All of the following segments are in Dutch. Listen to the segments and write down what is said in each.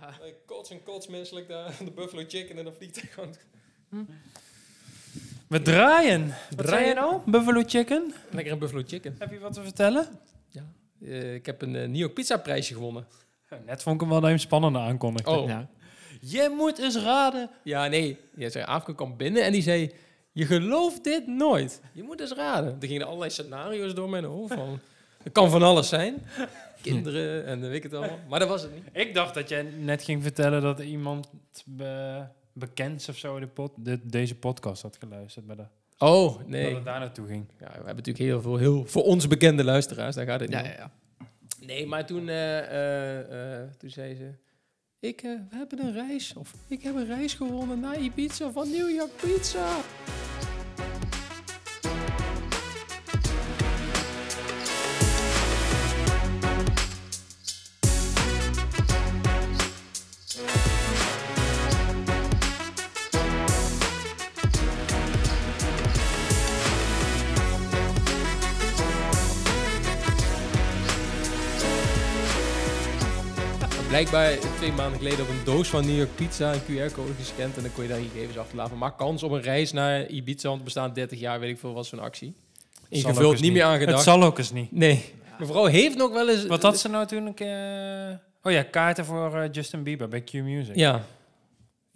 Ja. Kots en kots menselijk daar, de Buffalo Chicken en dan vliegt hij gewoon. We draaien. Wat zei je Draaien? nou? Buffalo Chicken? Lekker een Buffalo Chicken. Heb je wat te vertellen? Eh, ik heb een eh, New York Pizza prijsje gewonnen. Net vond ik hem wel dat je hem spannender aankondigde. Oh. Ja. Je moet eens raden. Ja, nee. Ja, zei, Aafke kwam binnen en die zei... Je gelooft dit nooit. Je moet eens raden. Er gingen allerlei scenario's door mijn hoofd. Van, het kan van alles zijn. Kinderen en weet ik het allemaal. Maar dat was het niet. Ik dacht dat jij net ging vertellen dat iemand be- bekends of zo de pod- de- deze podcast had geluisterd. Maar dat, Oh, dat nee. het daar naartoe ging. Ja, we hebben natuurlijk heel veel heel, voor ons bekende luisteraars. Daar gaat het niet Ja, ja, ja. Nee, maar toen, eh, eh, eh, toen zei ze... Ik, we hebben een reis. Of ik heb een reis gewonnen naar Ibiza van New York Pizza. Blijkbaar twee maanden geleden op een doos van New York Pizza een QR-code gescand. En dan kon je daar gegevens achterlaten. Maak kans op een reis naar Ibiza, want het bestaat 30 jaar, weet ik veel, was zo'n actie. Ingevuld, eens niet meer Het aangedacht. zal ook eens niet. Nee. Mevrouw heeft nog wel eens... Wat had ze nou toen een keer... Oh ja, kaarten voor eh, Justin Bieber bij Q Music. Ja.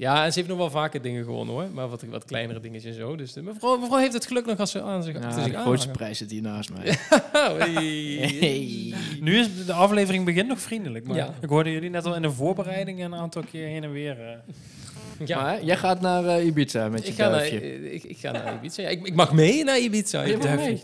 Ja, en ze heeft nog wel vaker dingen gewonnen hoor. Maar wat, wat kleinere dingetjes en zo. Dus de, mevrouw, mevrouw heeft het geluk nog als ze aan zich, Ja, achter zich de grootste aanhangen. prijs zit hier naast mij. Hey. Hey. Nu is de aflevering begint nog vriendelijk. Maar Ja. ik hoorde jullie net al in de voorbereiding een aantal keer heen en weer. eh. Ja. Maar jij gaat naar eh, Ibiza met je Ik ga, naar, duifje. eh, ik, ik ga naar Ibiza. Ja, ik, ik mag mee naar Ibiza. Je. Duifje,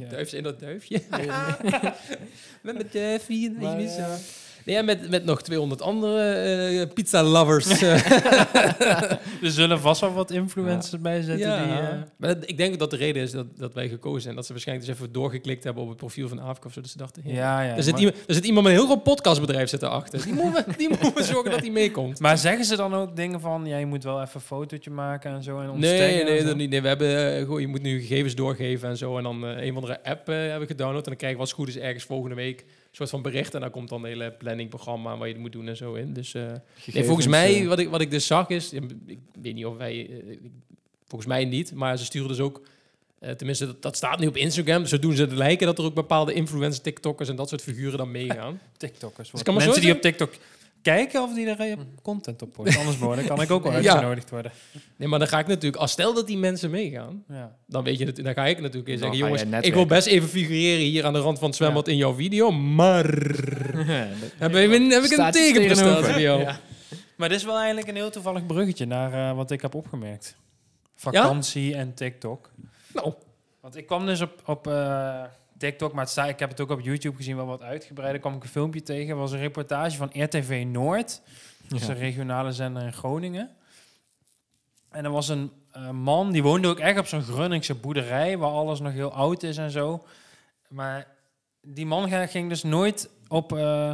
ja. Duifje in dat duifje. met mijn duifje naar Maar, Ibiza. eh, Nee, ja, met, met nog 200 andere eh, pizza-lovers. eh. Er zullen vast wel wat influencers bij zitten ja. die... eh, maar ik denk dat de reden is dat, dat wij gekozen zijn. Dat ze waarschijnlijk dus even doorgeklikt hebben op het profiel van Afk of zo. Dus ze dachten, ja. ja, ja. er, zit maar, iemand, er zit iemand met een heel groot podcastbedrijf zitten achter. Die moeten we, die moeten we zorgen dat hij meekomt. maar zeggen ze dan ook dingen van... Ja, je moet wel even een fotootje maken en zo en ons Nee, nee, dat niet. Nee, we hebben, goh, je moet nu gegevens doorgeven en zo. En dan eh, een of andere app hebben we gedownload. En dan krijg je wat goed is ergens volgende week soort van bericht. En dan komt dan een hele planningprogramma waar je het moet doen en zo in. Dus eh, nee, volgens mij, eh, wat ik, wat ik dus zag is... Ik weet niet of wij... eh, volgens mij niet. Maar ze sturen dus ook... eh, tenminste, dat, dat staat nu op Instagram. Zo doen ze het lijken dat er ook bepaalde influencers, TikTokkers en dat soort figuren dan meegaan. TikTokkers. Dus Mensen zo die op TikTok kijken of die er eh, content op posten. Anders worden kan ik ook wel Ja. uitgenodigd worden. Nee, maar dan ga ik natuurlijk... Als stel dat die mensen meegaan... Ja. Dan, weet je het, dan ga ik natuurlijk eens zeggen... Jongens, ik wil best even figureren hier aan de rand van het zwembad in jouw video. Maar... Heb, ik een- heb ik een tegenprestatie tegenover. bij jou? Ja. Maar dit is wel eigenlijk een heel toevallig bruggetje naar eh, wat ik heb opgemerkt. Vakantie en TikTok. Nou, Want ik kwam dus op, op eh, TikTok, maar het sta, ik heb het ook op YouTube gezien, wel wat uitgebreider. kwam ik een filmpje tegen. Was een reportage van RTV Noord. Dat is een regionale zender in Groningen. En er was een eh, man, die woonde ook echt op zo'n Grunningse boerderij, waar alles nog heel oud is en zo. Maar die man ging dus nooit op eh,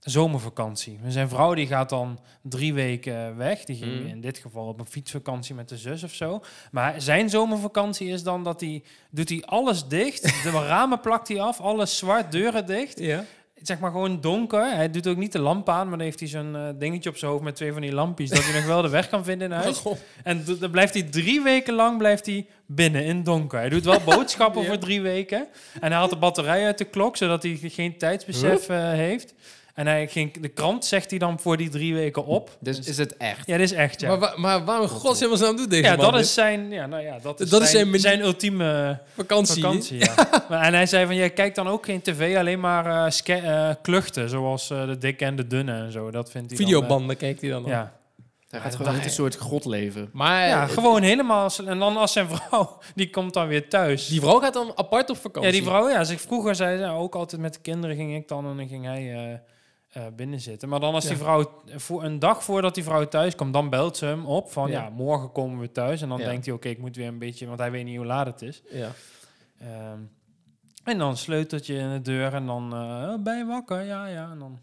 zomervakantie. En Zijn vrouw die gaat dan drie weken weg. Die ging Mm. in dit geval op een fietsvakantie met de zus of zo. Maar zijn zomervakantie is dan dat hij doet hij alles dicht. De ramen plakt hij af, alles zwart, deuren dicht. ja. Zeg maar gewoon donker. Hij doet ook niet de lamp aan, maar dan heeft hij zo'n eh, dingetje op zijn hoofd met twee van die lampjes. Dat hij nog wel de weg kan vinden in huis. En d- dan blijft hij drie weken lang blijft hij binnen in donker. Hij doet wel boodschappen Ja. voor drie weken. En hij haalt de batterij uit de klok, zodat hij geen tijdsbesef eh, heeft. En hij ging, de krant zegt hij dan voor die drie weken op. Dus is het echt? Ja, dit is echt, ja. Maar, wa- maar waarom godsnaam doet deze ja, man dat dit? is zijn, ja, nou ja, dat is Dat is zijn, zijn zijn ultieme vakantie. vakantie. Ja. maar, en hij zei van, jij kijkt dan ook geen tv, alleen maar eh, eh, kluchten, zoals eh, de dikke en de dunne en zo. Dat vindt hij dan, Videobanden kijkt hij dan op. ja. Hij gaat gewoon een soort god leven. Maar ja, gewoon helemaal. En dan als zijn vrouw, die komt dan weer thuis. die vrouw gaat dan apart op vakantie. ja, die vrouw, ja. Zeg, vroeger zei ze ook altijd met de kinderen ging ik dan en dan ging hij eh, binnen zitten. Maar dan als die Ja. vrouw, voor, een dag voordat die vrouw thuis komt, dan belt ze hem op van ja, Ja. morgen komen we thuis. En dan denkt hij, oké, ik moet weer een beetje, want hij weet niet hoe laat het is. Ja. Ehm, en dan sleuteltje in de deur en dan eh, ben je wakker? Ja, ja. En dan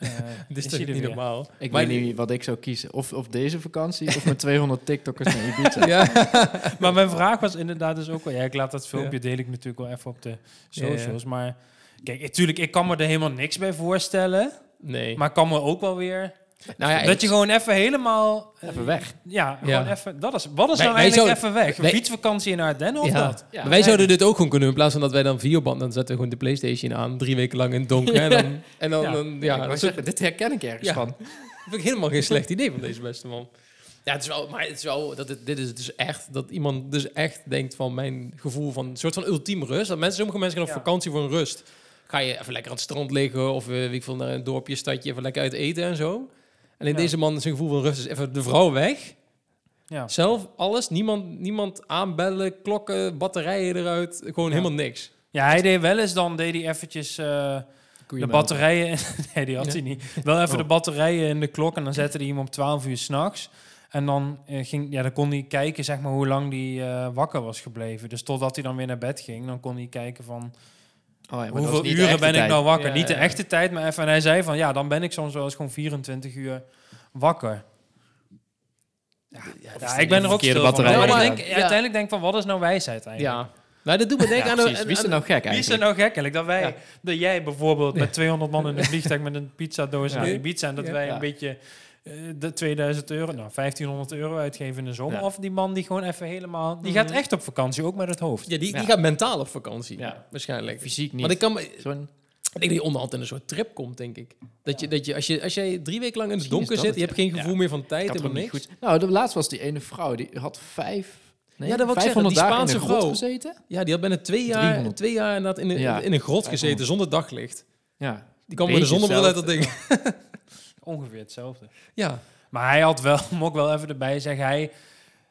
eh, Dit is is toch niet weer. normaal? Ik Maar weet niet wat ik zou kiezen. Of, of deze vakantie, of met 200 TikTokkers naar Ibiza. Ja. Maar mijn vraag was inderdaad dus ook wel... Ja, ik laat dat filmpje Ja. deel ik natuurlijk wel even op de Ja, ja. socials. Maar kijk, natuurlijk, ik kan me er helemaal niks bij voorstellen. Nee. Maar kan me ook wel weer... nou ja, dat je gewoon even helemaal... eh, Even weg. Ja, Ja. gewoon even... Dat is, wat is Wij- nou eigenlijk zouden- even weg? Een wij- fietsvakantie in Ardennen of ja. dat? Ja. Maar wij zouden dit ook gewoon kunnen doen. In plaats van dat wij dan videoband... Dan zetten we gewoon de Playstation aan. Drie weken lang in het donker. En dan... En dan ja, dan, Ja, zeggen, dit herken ik ergens Ja. van. Dat vind ik helemaal geen slecht idee van deze beste man. Ja, het is wel, maar het is wel, dat het, dit is dus echt, dat iemand dus echt denkt van mijn gevoel van een soort van ultiem rust. Dat mensen, sommige mensen gaan op Ja. vakantie voor een rust. Ga je even lekker aan het strand liggen of eh, weet ik veel, naar een dorpje, stadje, even lekker uit eten en zo. Alleen deze man, zijn gevoel van rust is even de vrouw weg. Ja. Zelf, alles, niemand, niemand aanbellen, klokken, batterijen eruit, gewoon helemaal niks. Ja, hij deed wel eens, dan deed hij eventjes eh, de batterijen... nee, die had Ja. hij niet. Wel even Oh. de batterijen in de klok en dan zette hij hem op 12 uur s'nachts. En dan, eh, ging, ja, dan kon hij kijken zeg maar, hoe lang hij eh, wakker was gebleven. Dus totdat hij dan weer naar bed ging, dan kon hij kijken van... Oh, ja, hoeveel uren ben ik nou wakker? Ja, niet de ja. echte tijd, maar even... En hij zei van, ja, dan ben ik soms wel eens gewoon 24 uur wakker. Ja, ja, ik ben er ook stil van. batterij. Ja. denk, uiteindelijk denk ik van, wat is nou wijsheid eigenlijk? Ja. Nou, dat doet me denken Ja, aan... de- precies. Wie is er nou gek Wie is er eigenlijk? nou gekkelijk? Dat wij, Ja. dat jij bijvoorbeeld met 200 man in een vliegtuig met een pizzadoos Ja. naar Ibiza en dat Ja. wij Ja. een beetje de 2000 euro, nou 1500 euro uitgeven in de zomer. Ja. Of die man die gewoon even helemaal, die Mhm. gaat echt op vakantie, ook met het hoofd. Ja, die, die Ja. gaat mentaal op vakantie. Ja. Waarschijnlijk. Fysiek niet. Want ik kan me, Zo'n- Ik denk dat je onderhand in een soort trip komt, denk ik. Dat je, dat je, als, je als jij drie weken lang in het donker zit, je hebt geen ja. gevoel meer van tijd, hem niks. niet goed. Nou, de laatste was die ene vrouw. Die had vijf... Nee, Ja, dat wil ik zeggen, 500 die dagen in Spaanse een grot vrouw. gezeten. Ja, die had bijna twee jaar, 300. twee jaar inderdaad in een, Ja. in een grot 500. gezeten zonder daglicht. Ja. Die kwam met een Beetje zonnebril uit dat ding. Ongeveer hetzelfde. Ja, Maar hij had wel, moet ik wel even erbij zeggen, hij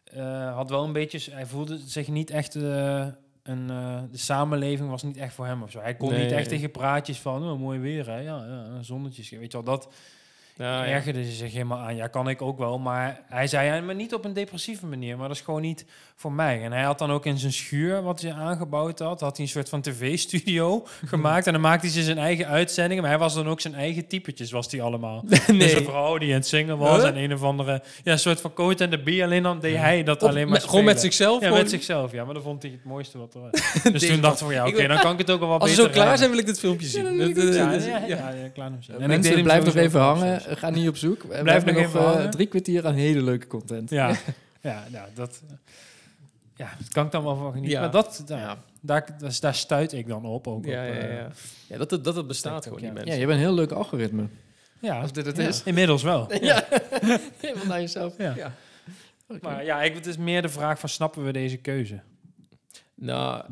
eh, had wel een beetje, hij voelde zich niet echt, eh, een, eh, de samenleving was niet echt voor hem of zo. Hij kon Nee. niet echt tegen praatjes van, oh, mooi weer hè, ja, ja, zonnetjes, weet je wel, dat ja, ergerde ze zich helemaal aan. Ja, kan ik ook wel, maar hij zei, ja, maar niet op een depressieve manier, maar dat is gewoon niet voor mij. En hij had dan ook in zijn schuur, wat hij aangebouwd had, had hij een soort van tv-studio gemaakt en dan maakte hij zijn eigen uitzendingen, maar hij was dan ook zijn eigen typetjes, was die allemaal. Dus een nee. vrouw die aan het zingen was Huh? en een of andere... Ja, een soort van coat en de bie. Alleen dan deed hij dat Op- alleen maar met- gewoon met zichzelf. Ja, gewoon. met zichzelf. Ja, maar dat vond hij het mooiste wat er was. Dus toen dacht ik van, ja, oké, dan kan ik het ook wel wat Als we beter zo klaar zijn, wil ik dit filmpje zien. Ja, Ja, ja, ja, ja. ja, klaar. En ik deed mensen, hem blijf nog even hangen. Ga niet op zoek. We Blijf hebben nog eh, drie kwartier aan hele leuke content. Ja, ja, ja, dat... Ja, dat kan ik dan wel van genieten. Ja. Maar dat, daar, Ja. daar, daar, daar stuit ik dan op ook. Ja, op, ja, eh, ja. ja dat, het, dat het bestaat TikTok, gewoon, ja. die Ja, je bent een heel leuk algoritme. ja, Als dit het ja. is. Inmiddels wel. Ja, helemaal naar jezelf. Ja. Ja. Oké. Maar ja, ik, het is meer de vraag van, snappen we deze keuze? Nou,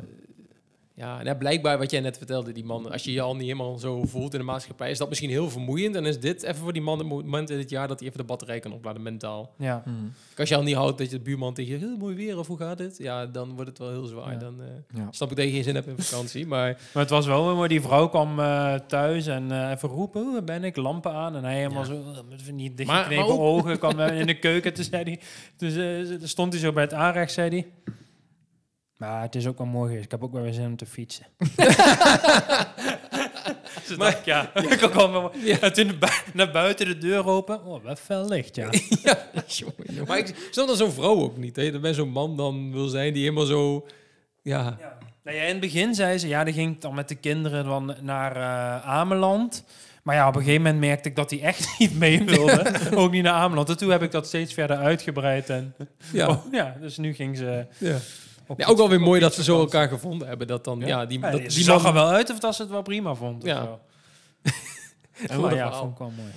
ja, nou, blijkbaar wat jij net vertelde, die man, als je je al niet helemaal zo voelt in de maatschappij, is dat misschien heel vermoeiend. En is dit even voor die man het moment in het jaar dat hij even de batterij kan opladen mentaal. Ja. Hmm. Als je al niet houdt dat je de buurman tegen je, heel mooi weer of hoe gaat het? Ja, dan wordt het wel heel zwaar. Ja. Dan eh, Ja. snap ik dat je geen zin hebt in vakantie. Maar Maar het was wel maar die vrouw kwam eh, thuis en eh, even roepen, hoe ben ik, lampen aan. En hij helemaal Ja. zo, eh, met van die Maar- dichtgeknepen ogen, kwam in de keuken. Toen, zei hij, toen eh, stond hij zo bij het aanrecht, zei hij... Maar het is ook wel mooi geweest. Ik heb ook wel weer zin om te fietsen. dus maar, ja, ik ook wel- En toen bu- naar buiten de deur open. Oh, wat fel licht, ja. maar ik snap dan zo'n vrouw ook niet. Hè? Dat bij zo'n man dan wil zijn die helemaal zo... Ja, Ja. Nou ja, in het begin zei ze, ja, die ging dan met de kinderen dan naar eh, Ameland. Maar ja, op een gegeven moment merkte ik dat hij echt niet mee wilde. ook niet naar Ameland. En toen heb ik dat steeds verder uitgebreid. En, ja. Oh, ja dus nu ging ze... ja. Op Ja, ook wel weer mooi dat ze zo elkaar gevonden hebben. Dat dan, Ja? ja, die, Ja, dat, die die zag man- er wel uit of dat ze het wel prima vond. of Ja. zo. En Maar ja, vond ik wel mooi.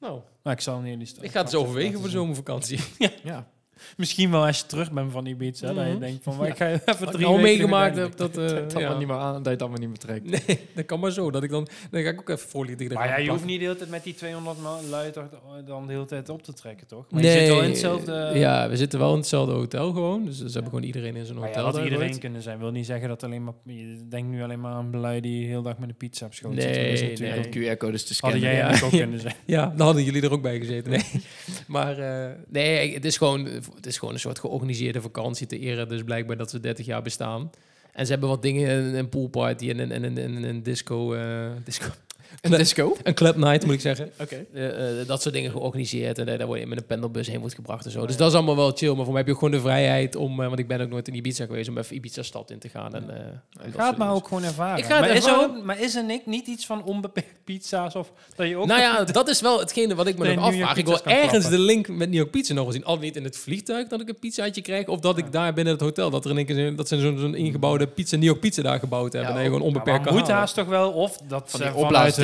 Nou, Maar ik zal niet ik ga het eens overwegen voor de zomervakantie. ja. Misschien wel als je terug bent van Ibiza. Dat je Mhm. denkt van, maar ik ga even drie ik nou weken meegemaakt heb, dat... eh, Dat het ja. allemaal niet meer aan, dat je het allemaal niet meer trekt. Nee, dat kan maar zo. Dat ik dan, dan ga ik ook even de Maar ja, je hoeft niet de hele tijd met die 200 man lui toch dan de hele tijd op te trekken, toch? Maar je zit wel in hetzelfde... Ja, we zitten wel in hetzelfde hotel gewoon. Dus ze hebben gewoon iedereen in zo'n Maar ja, hotel. dat iedereen kunnen zijn. Wil niet zeggen dat alleen maar... Je denkt nu alleen maar aan belui die de hele dag met een pizza op schoot Nee, zit. Dat is nee. ook- QR-codes te Hadden scannen. jij ja. eigenlijk ook kunnen zijn. Ja, dan hadden jullie er ook bij gezeten. Nee. maar eh, nee, het is, gewoon, het is gewoon een soort georganiseerde vakantie te eren. Dus blijkbaar dat ze 30 jaar bestaan. En ze hebben wat dingen, een, poolparty en een, en een, en een disco, eh, disco. Een disco? Een club night, moet ik zeggen. Oké. Eh, eh, dat soort dingen georganiseerd. En daar word je met een pendelbus heen wordt gebracht en zo. Dus dat is allemaal wel chill. Maar voor mij heb je ook gewoon de vrijheid om... eh, want ik ben ook nooit in Ibiza geweest... om even Ibiza-stad in te gaan. En, eh, en dat Ga het maar ook gewoon ervaren. Ik ga het maar, Is er maar is er niet, niet iets van onbeperkt pizza's? Of dat je ook Nou ja, dat is wel hetgene wat ik me Nee, nog afvraag. Ik wil ergens klappen. de link met New York Pizza nog eens zien. Al niet in het vliegtuig dat ik een pizzaatje krijg. Of dat ik daar binnen het hotel... dat er in één keer zo'n- dat ze zo'n ingebouwde pizza, New York Pizza daar gebouwd hebben. Ja, en je gewoon onbeperkt kan moet haast toch wel of dat Van ze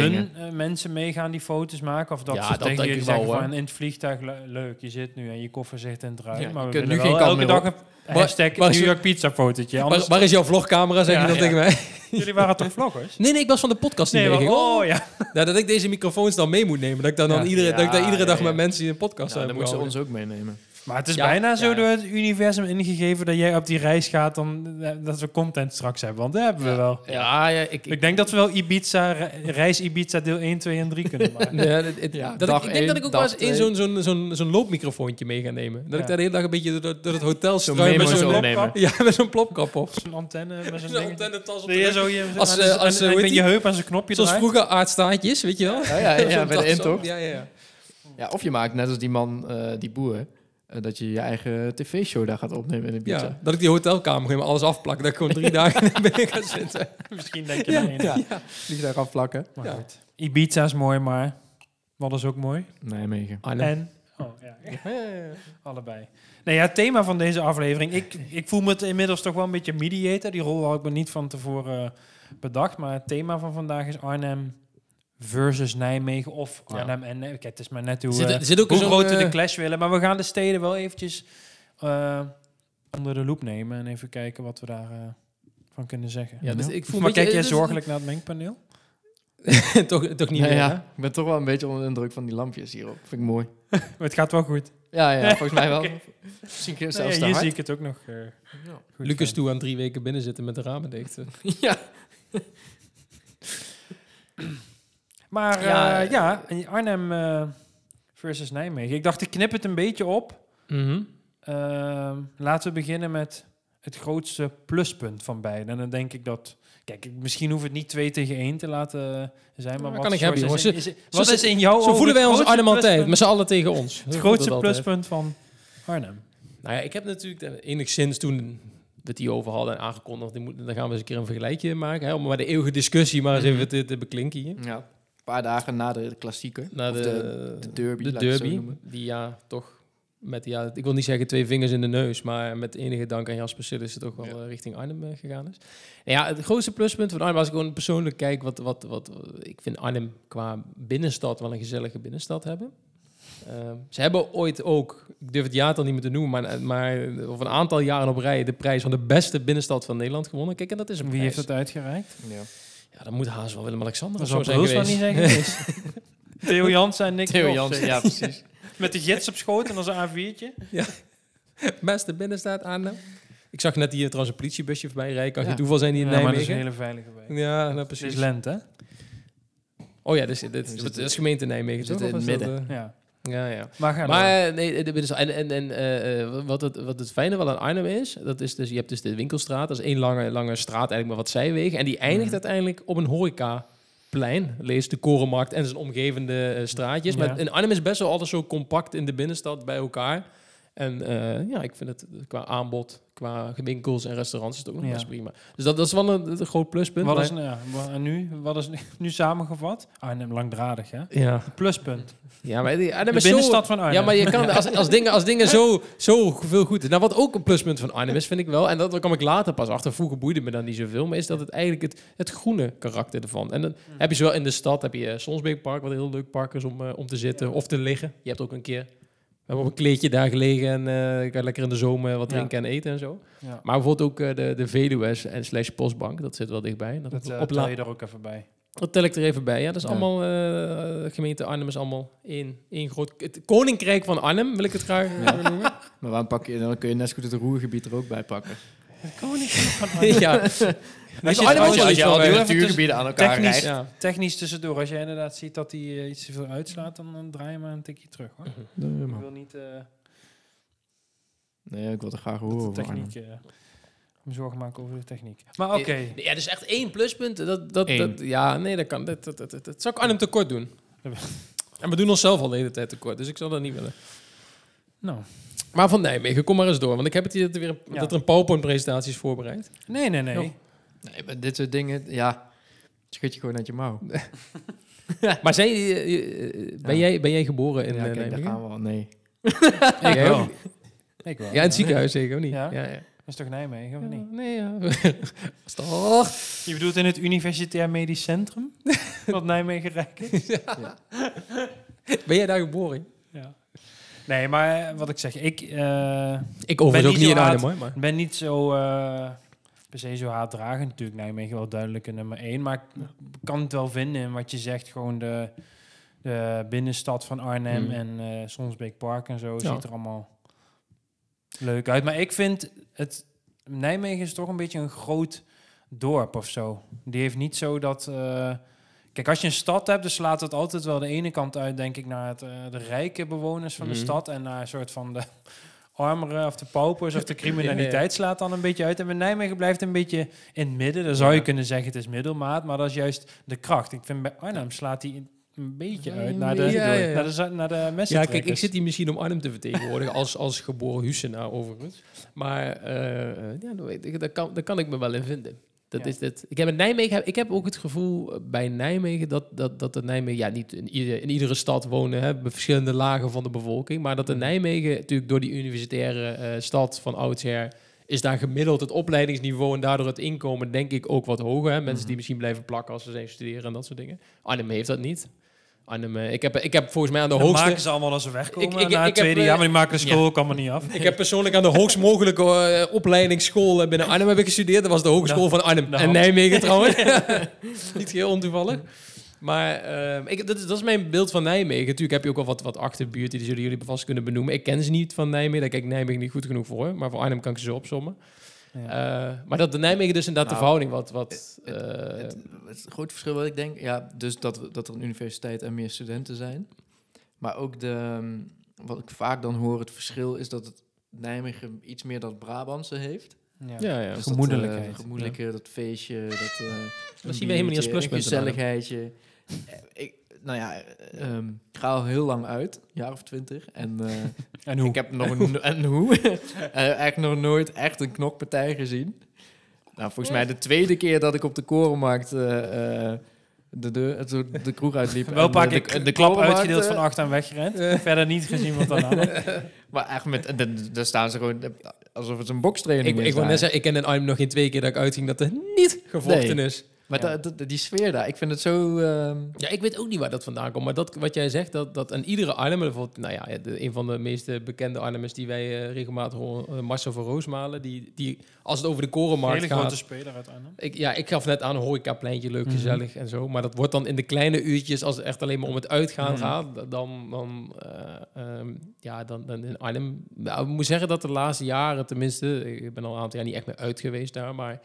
hun eh, mensen meegaan die foto's maken of dat Ja, ze dat tegen jullie wel, zeggen van in het vliegtuig le- leuk, je zit nu en je koffer zit in het ruim, Ja, maar je we nu geen elke dag een hashtag waar New je- York pizza fotootje. Waar, is jouw vlogcamera, zeg Ja, je dan ja. tegen mij? jullie waren toch vloggers? Nee, nee, ik was van de podcast die Nee, meeging. oh ja. Ja, dat ik deze microfoons dan mee moet nemen. Dat ik, dan, dan Ja. iedere, dat ik daar iedere dag ja. met mensen die een podcast Nou, hebben. dan moeten ze ons ook meenemen. Maar het is Ja, bijna zo ja. door het universum ingegeven dat jij op die reis gaat dan eh, dat we content straks hebben, want dat hebben we wel. Ja, ja, ik... ik Ik denk dat we wel Ibiza, re- reis Ibiza deel 1, 2 en 3 kunnen maken. Ja, het- het- Ja, dat dag ik, ik denk één, dat ik ook wel eens één zo'n zo'n zo'n zo'n loopmicrofoontje mee ga nemen. Dat Ja. ik daar de hele dag een beetje door, door het hotel Zo'n struim met zo'n plopkap. Ja, met zo'n plopkap op. Zo'n antenne met zo'n Zo'n ding. antennetas op je de zo je, Als, eh, als, eh, hoe met heet je heup aan zijn knopje Zoals vroeger aardstaartjes, weet je wel? Ja, ja, ja, Zo'n bij de tas intocht. Ja, ja, ja. Ja, of je maakt net als die man, eh, die boer, dat je je eigen tv-show daar gaat opnemen in de pizza. Ja, dat ik die hotelkamer helemaal alles afplak. Dat ik gewoon drie dagen binnen ga zitten. Misschien denk je ja, Ja, vliegtuig afplakken. Maar Ja. goed. Ibiza is mooi, maar wat is ook mooi? Nijmegen. En? Oh, ja. Ja, ja, ja. Allebei. Nou ja, het thema van deze aflevering. Ik, ik voel me het inmiddels toch wel een beetje mediator. Die rol had ik me niet van tevoren eh, bedacht. Maar het thema van vandaag is Arnhem versus Nijmegen. Of Ja. Arnhem en Nijmegen. Kijk, het is maar net hoe, zit, eh, er zit ook hoe groot we de eh, clash willen. Maar we gaan de steden wel eventjes eh, onder de loep nemen. En even kijken wat we daar eh, van kunnen zeggen. Ja, dus ik voel maar een beetje- kijk jij dus- zorgelijk naar het mengpaneel? toch, toch niet Nee, meer, ja, hè? ik ben toch wel een beetje onder de indruk van die lampjes hierop. Vind ik mooi. Maar het gaat wel goed. Ja, ja, volgens mij wel. Misschien Nee, zelfs te hier hard. zie ik het ook nog eh, goed. Lucas toe aan drie weken binnen zitten met de ramen dicht. Ja. Maar Ja, eh, ja en Arnhem eh, versus Nijmegen. Ik dacht, ik knip het een beetje op. Mhm. Ehm, laten we beginnen met het grootste pluspunt van beide. En dan denk ik dat... Kijk, ik- misschien hoeft het niet 2 tegen 1 te laten zijn, maar Ja, wat kan ik hebben, is, wat is in jouw Zo voelen wij ons Arnhem altijd, met z'n allen tegen ons. Het grootste pluspunt van Arnhem. Nou ja, ik heb natuurlijk enigszins toen we het over hadden en aangekondigd, die moet- dan gaan we eens een keer een vergelijkje maken. Hè, om maar de eeuwige discussie maar eens Mhm. even te, te beklinken hier. Ja. Een paar dagen na de klassieker. Na de, de, de derby, de het derby, noemen. die ja, toch met, ja, ik wil niet zeggen twee vingers in de neus, maar met enige dank aan Jasper Sillissen toch wel Ja. eh, richting Arnhem eh, gegaan is. En ja, het grootste pluspunt van Arnhem, als ik gewoon persoonlijk kijk, wat, wat, wat, ik vind Arnhem qua binnenstad wel een gezellige binnenstad hebben. Eh, ze hebben ooit ook, ik durf het jaartal niet meer te noemen, maar, maar of een aantal jaren op rij de prijs van de beste binnenstad van Nederland gewonnen. Kijk, en dat is een Wie heeft dat uitgereikt? Ja. Ja, dat moet haast wel Willem-Alexander of zo zijn geweest. niet zijn geweest. Theo Jansen en Nick Theo ja precies. Met de gids op schoot en als een A4'tje. Beste binnenstad Arnhem. Ik zag net hier trouwens een politiebusje voorbij rijden. Kan je Ja. toeval zijn die in Ja, maar dat is Nijmegen? een hele veilige weg. Ja, nou Het precies. is lente, hè? Oh ja, dus, dit, dit, dit is gemeente Nijmegen. toch? Of in het dat, midden. Ja. Ja, ja. Maar. Maar nee. En, en, en eh, eh, wat, het, wat het fijne wel aan Arnhem is, dat is dus, je hebt dus de winkelstraat, dat is één lange, lange straat, eigenlijk maar wat zijwegen. En die eindigt Mhm. uiteindelijk op een horecaplein. Lees de Korenmarkt en zijn omgevende eh, straatjes. Ja. Maar in Arnhem is best wel altijd zo compact in de binnenstad bij elkaar. En eh, ja, ik vind het qua aanbod, qua winkels en restaurants is het ook nog Ja. best prima. Dus dat, dat is wel een, een groot pluspunt. Wat is, ja, en nu, wat is nu samengevat? Arnhem langdradig, hè? ja. Pluspunt. ja, maar die- Arnhem De is zo... binnenstad van Arnhem. Ja, maar je kan als, als dingen, als dingen zo, zo veel goed is. Nou, wat ook een pluspunt van Arnhem is, vind ik wel, en dat kwam ik later pas achter, vroeger boeide me dan niet zoveel, maar is dat het eigenlijk het, het groene karakter ervan. En dan heb je zowel in de stad, heb je eh, Sonsbeekpark, wat een heel leuk park is om, eh, om te zitten of te liggen. Je hebt ook een keer, we hebben op een kleedje daar gelegen en eh je kan lekker in de zomer wat Ja. drinken en eten en zo. Ja. Maar bijvoorbeeld ook eh, de, de Veluwe's en slash Postbank, dat zit wel dichtbij. Dat, Dat op, eh, op tel je er ook even bij. dat tel ik er even bij. Ja, dat is Ja. allemaal, eh, gemeente Arnhem is allemaal één, één groot... Het koninkrijk van Arnhem, wil ik het graag noemen. Maar waarom pak je, dan kun je net zo goed het roergebied er ook bij pakken. Koninkrijk van Arnhem. ja. Als je, als je, iets als je al die natuurgebieden aan elkaar technisch- rijdt. ja. technisch tussendoor, als jij inderdaad ziet dat hij eh, iets te veel uitslaat, dan, dan draai je maar een tikje terug. Hoor. Nee, Ik man. wil niet eh, Nee, ik wil het graag horen. de techniek... eh, me zorgen maken over de techniek. Maar oké. Ja, dus echt één pluspunt. Dat, dat, Eén. dat, ja, nee, dat kan. Dat, dat, dat, dat, dat zou ik Arnhem tekort doen. En we doen onszelf al de hele tijd tekort, dus ik zal dat niet willen. Nou, Maar van Nijmegen, kom maar eens door. Want ik heb het hier dat er, weer een, Ja. dat er een PowerPoint-presentatie is voorbereid. nee, nee, nee. Nee, maar dit soort dingen, ja, schud je gewoon uit je mouw. Maar zijn, jullie, ben, Ja. jij, ben jij geboren in ja, eh, kijk, daar Nijmegen? gaan we al. Nee. Ik wel. Ik wel. Ja, in het ziekenhuis zeker, of niet? Ja. ja. ja. Dat is toch Nijmegen, of Ja, niet? Nee, ja. Was toch? Je bedoelt in het Universitair Medisch Centrum? wat Nijmegen rijk is? Ben jij daar geboren? Ja. Nee, maar wat ik zeg, ik eh, Ik Ben overigens ook niet in zo Arnhem, hoor. Maar. ben niet zo eh, per se zo haatdragend. Natuurlijk Nijmegen wel duidelijke nummer één. Maar ik kan het wel vinden in wat je zegt. Gewoon de, de binnenstad van Arnhem Hmm. en eh Sonsbeek Park en zo Ja. ziet er allemaal leuk uit. Maar ik vind het... Nijmegen is toch een beetje een groot dorp of zo. Die heeft niet zo dat... eh, Kijk, als je een stad hebt, dan slaat het altijd wel de ene kant uit, denk ik, naar het, eh, de rijke bewoners van de Mhm. stad en naar een soort van de armere of de paupers of de criminaliteit slaat dan een beetje uit. En bij Nijmegen blijft een beetje in het midden. Dan zou je kunnen zeggen het is middelmaat, maar dat is juist de kracht. Ik vind bij Arnhem slaat die een beetje uit naar de, Ja, ja, ja. Naar de, naar de Ja, kijk, ik zit hier misschien om Arnhem te vertegenwoordigen als, als geboren Husenaar overigens. Maar eh, ja, dat weet ik, daar, kan, daar kan ik me wel in vinden. Dat Ja. is dit. Ik heb in Nijmegen, ik heb ook het gevoel eh, bij Nijmegen dat, dat, dat de Nijmegen, ja, niet in, ieder, in iedere stad wonen, hè, verschillende lagen van de bevolking, maar dat de Nijmegen natuurlijk door die universitaire eh, stad van oudsher is daar gemiddeld het opleidingsniveau en daardoor het inkomen denk ik ook wat hoger. Hè? Mensen die misschien blijven plakken als ze zijn studeren en dat soort dingen. Arnhem heeft dat niet. Arnhem, eh, ik, heb, ik heb volgens mij aan de Dat hoogste... maken ze allemaal als ze wegkomen Ik- ik- na het ik heb, tweede eh, jaar, maar die maken de ja. school ook allemaal niet af. Ik heb persoonlijk aan de hoogst mogelijke eh, opleidingsschool binnen Arnhem heb ik gestudeerd. Dat was de Hogeschool van Arnhem nou. en Nijmegen trouwens. Niet heel ontoevallig. Maar eh, ik, dat, is, dat is mijn beeld van Nijmegen. Natuurlijk heb je ook wel wat, wat achterbuurten, die zullen jullie vast kunnen benoemen. Ik ken ze niet van Nijmegen, daar kijk ik Nijmegen niet goed genoeg voor. Maar voor Arnhem kan ik ze zo opzommen. Ja. Eh, maar dat de Nijmegen dus inderdaad de Nou, verhouding wat... wat Het, eh, het, het grote verschil wat ik denk, ja, dus dat, we- dat er een universiteit en meer studenten zijn. Maar ook de, ehm, wat ik vaak dan hoor, het verschil is dat het Nijmegen iets meer dat Brabantse heeft. Ja. ja, ja. Dus Gemoedelijkheid. Dat, eh, gemoedelijke, dat feestje, dat... eh, een zien we helemaal niet als pluspunt Een gezelligheidje. Ik, nou ja, eh, ehm, ik ga al heel lang uit, een jaar of twintig. En eh, En hoe? ik heb nog een, en hoe? Eh, echt nog nooit echt een knokpartij gezien. Nou, volgens mij de tweede keer dat ik op de korenmarkt eh, eh, de, de, de, de kroeg uitliep. Wel keer eh, de, de klap uitgedeeld van achter en weggerend. Verder niet gezien wat daarna. Maar echt met, dan- daar staan ze gewoon alsof het een bokstraining ik, is. ik daar. net zeggen, ik ken in Arnhem nog geen twee keer dat ik uitging dat er niet gevochten Nee. is. Maar Ja. die sfeer daar, ik vind het zo... ehm, Ja, ik weet ook niet waar dat vandaan komt. Maar dat, wat jij zegt, dat, dat aan iedere Arnhemmer... bijvoorbeeld, Nou ja, de, een van de meest bekende Arnhemmers die wij eh, regelmatig horen... eh, Marcel van Roosmalen. Die, die, als het over de korenmarkt Hele gaat... grote speler uit Arnhem. Ik, ja, ik gaf net aan een horecapleintje, leuk, Mhm. gezellig en zo. Maar dat wordt dan in de kleine uurtjes, als het echt alleen maar om het uitgaan Mhm. gaat, dan, dan, eh, ehm, ja, dan, dan in Arnhem. Nou, ik moet zeggen dat de laatste jaren, tenminste, ik ben al een aantal jaar niet echt meer uit geweest daar, maar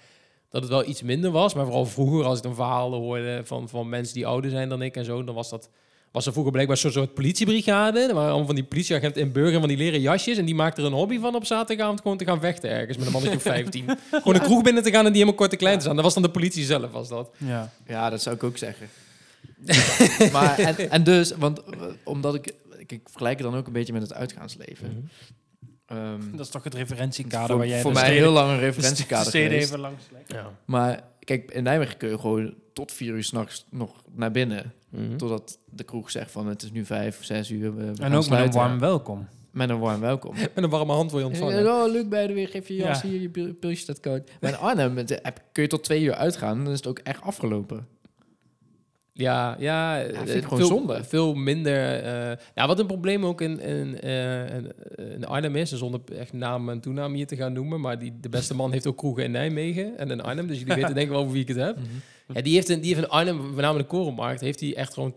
dat het wel iets minder was. Maar vooral vroeger, als ik dan verhalen hoorde van, van mensen die ouder zijn dan ik en zo, dan was dat... Was er vroeger blijkbaar zo'n soort politiebrigade. Er waren allemaal van die politieagenten in burger van die leren jasjes. En die maakten er een hobby van op zaterdagavond gewoon te gaan vechten ergens met een mannetje of 15. gewoon een kroeg binnen te gaan en die helemaal kort en klein te staan. Dat was dan de politie zelf, was dat. Ja. Ja, dat zou ik ook zeggen. maar, en, en dus, want eh, omdat ik, ik, ik vergelijk het dan ook een beetje met het uitgaansleven. Ehm, Dat is toch het referentiekader voor waar jij voor de mij heel lang een de referentiekader steden geweest. even langs. Ja. Maar kijk, in Nijmegen kun je gewoon tot vier uur s'nachts nog naar binnen. Mhm. Totdat de kroeg zegt van het is nu vijf, zes uur. We, we En ook met een warm welkom. Met een warm welkom. Met een warme hand wil je ontvangen. Ja, oh, leuk bij de weer, geef je jas Ja. hier, je pil- pilsje staat koud. Maar in Arnhem met de app kun je tot twee uur uitgaan, dan is het ook echt afgelopen. Ja, ja, vind eh, ik gewoon veel, zonde. Veel minder. eh ja, wat een probleem ook in, in, eh, in, Arnhem is, zonder echt naam en toenaam hier te gaan noemen, maar die, de beste man heeft ook kroegen in Nijmegen en in Arnhem, dus jullie weten denk ik wel over wie ik het heb. Ja, die heeft, in, die heeft in Arnhem, voornamelijk de Korenmarkt, heeft hij echt gewoon 80%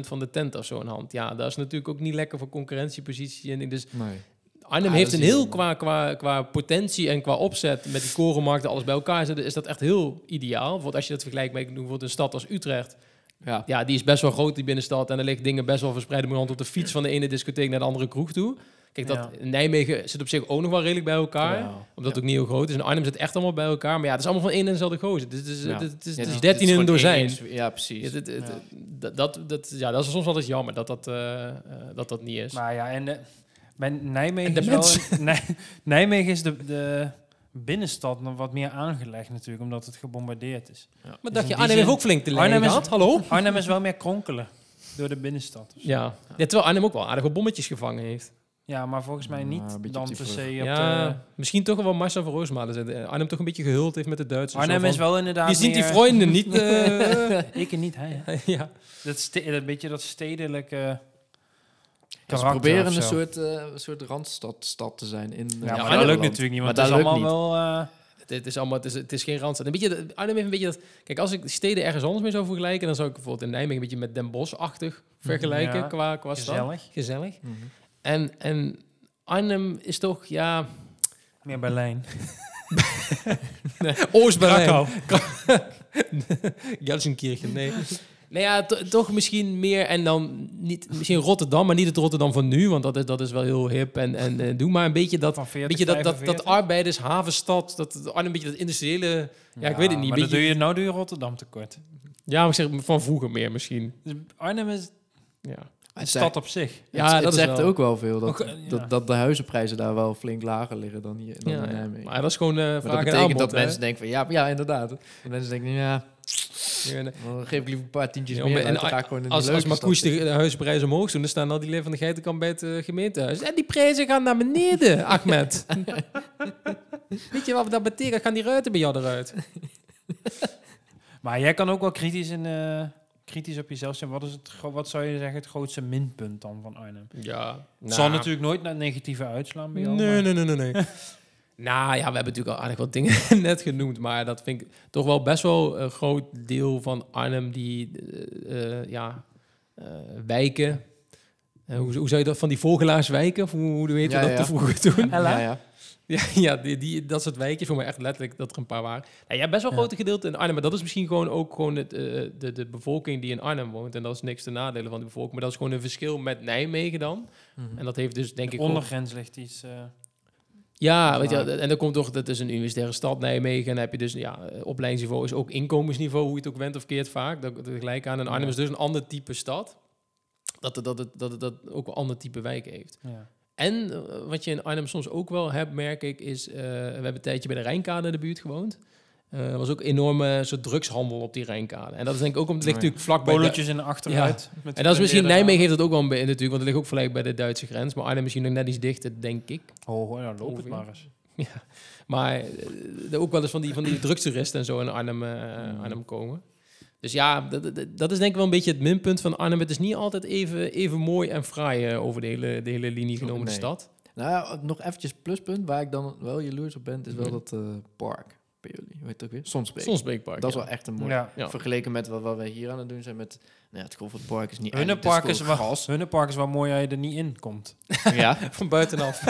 van de tent of zo in hand. Ja, dat is natuurlijk ook niet lekker voor concurrentiepositie. En dus Nee. Arnhem Ja, heeft een heel qua, qua, qua potentie en qua opzet met die korenmarkten, alles bij elkaar zetten, is dat echt heel ideaal. Bijvoorbeeld als je dat vergelijkt met bijvoorbeeld een stad als Utrecht. Ja. Ja, die is best wel groot, die binnenstad. En er liggen dingen best wel verspreid hand op de fiets van de ene discotheek naar de andere kroeg toe. Kijk, dat, Ja. Nijmegen zit op zich ook nog wel redelijk bij elkaar. Ja. Omdat het ook niet heel groot is. En Arnhem zit echt allemaal bij elkaar. Maar ja, het is allemaal van één en dezelfde gozer. Dus het is, Ja. het is, het is, Ja, het is het 13 in een dozijn. Ja, precies. Het- dat, dat, dat, ja, dat is soms wel eens jammer dat dat, eh, eh, dat, dat niet is. Maar ja, en de, bij Nijmegen En de is wel een- Nijmegen is de, de binnenstad nog wat meer aangelegd natuurlijk, omdat het gebombardeerd is. maar dus dacht je, Arnhem heeft ook flink te lijden is- gehad? Hallo? Arnhem is wel meer kronkelen door de binnenstad. Ja. ja, terwijl Arnhem ook wel aardige bommetjes gevangen heeft. Ja, maar volgens mij niet dan per se op Ja, de... misschien toch wel Marcel van Roosmalen. Eh, Arnhem toch een beetje gehuld heeft met de Duitsers. Arnhem is wel inderdaad Je ziet die vrienden niet. eh, Ik en niet hij. hè. ja. Dat, dat beetje dat stedelijke Ze proberen of een soort, eh, een soort randstad stad te zijn in. Ja, eh, maar dat lukt natuurlijk niet, want Maar is dat lukt allemaal wel... eh, Het, is allemaal, het is, het is geen randstad. Een beetje, Arnhem heeft een beetje dat... Kijk, als ik steden ergens anders mee zou vergelijken... dan zou ik bijvoorbeeld in Nijmegen een beetje met Den Bosch-achtig vergelijken Ja, qua, qua stad. gezellig. Gezellig. Mhm. En, en Arnhem is toch, ja... Meer Berlijn. Oost-Berlijn. Gelsenkirchen, nee. Nou ja, to- toch misschien meer en dan niet... Misschien Rotterdam, maar niet het Rotterdam van nu. Want dat is, dat is wel heel hip en, en eh, doe maar een beetje dat... Van 40, Beetje dat, dat, dat 45. arbeiders, havenstad, dat, dat Arnhem een beetje dat industriële... Ja, ik weet het niet. Maar beetje, dat doe je, nou doe je Rotterdam tekort. Ja, maar ik zeg van vroeger meer misschien. Dus Arnhem is Ja. een Het stad op zich. Ja, het, dat het zegt wel- ook wel veel dat, eh, ja. dat, dat de huizenprijzen daar wel flink lager liggen dan hier dan Ja, in ja. Nijmegen. Maar dat is gewoon eh Maar vraag dat en betekent aanbod, dat hè? mensen denken van ja, ja inderdaad. En mensen denken, Ja, dan geef ik liever een paar tientjes Ja, meer maar- uit, en dan ga ik gewoon in die Als, als stad de, de omhoog doen, dan staan al die leden van de geitenkamp bij het eh, gemeentehuis. En die prijzen gaan naar beneden, Ahmed. Weet je wat dat betekent? Gaan die ruiten bij jou eruit? Maar jij kan ook wel kritisch, in, eh, kritisch op jezelf zijn. Wat, is het, wat zou je zeggen het grootste minpunt dan van Arnhem? Ja. Het zal natuurlijk nooit naar negatieve uitslaan bij jou. Nee, maar- nee, nee, nee, nee. Nou ja, we hebben natuurlijk al aardig wat dingen net genoemd. Maar dat vind ik toch wel best wel een groot deel van Arnhem die, eh, eh, ja, eh, wijken. Hoe, hoe zou je dat van die vogelaarswijken? Of hoe, hoe heet Ja, dat ja. te vroeger toen? Ja, ja. Ja, ja die, die, dat soort wijkjes, voor mij echt letterlijk dat er een paar waren. Nou, ja, best wel Ja. grote gedeelte in Arnhem, maar dat is misschien gewoon ook gewoon het, eh, de, de bevolking die in Arnhem woont. En dat is niks te nadelen van de bevolking, maar dat is gewoon een verschil met Nijmegen dan. Mhm. En dat heeft dus denk De ik ondergrens ligt iets... Ja, weet je, en dan komt toch, dat is een universitaire stad Nijmegen. En dan heb je dus, ja, eh, opleidingsniveau is ook inkomensniveau, hoe je het ook went of keert vaak. Dat, dat gelijk aan. En Arnhem is dus een ander type stad. Dat het, dat het, dat dat het ook een ander type wijk heeft. ja. En eh, wat je in Arnhem soms ook wel hebt, merk ik, is... eh, we hebben een tijdje bij de Rijnkade in de buurt gewoond. Eh, er was ook een enorme soort drugshandel op die Rijnkade. En dat is denk ik ook, omdat het ligt Oh ja. natuurlijk vlakbij... de- Bolletjes in de achteruit. met en dat is misschien, Nijmegen heeft dat ook wel een beetje natuurlijk, want het ligt ook gelijk bij de Duitse grens. Maar Arnhem misschien nog net iets dichter, denk ik. Oh, ja, loop het Ongeveer. maar eens. Maar eh, er ook wel eens van die, van die drugstoeristen en zo in Arnhem, Mm. Arnhem komen. Dus ja, dat, dat, dat is denk ik wel een beetje het minpunt van Arnhem. Het is niet altijd even, even mooi en fraai eh, over de hele, de hele linie genomen, Nee. stad. Nou ja, nog eventjes pluspunt, waar ik dan wel jaloers op ben, is wel Mhm. dat eh, park heet het ook weer? Sonsbeek. Sonsbeekpark. dat is ja. wel echt een mooi. Ja. Ja. Vergeleken met wat, wat wij hier aan het doen zijn met... Ja, het Golfpark is niet. Hunnepark het is, is wel. Hunnepark is wel mooi als je er niet in komt. ja. Van buitenaf.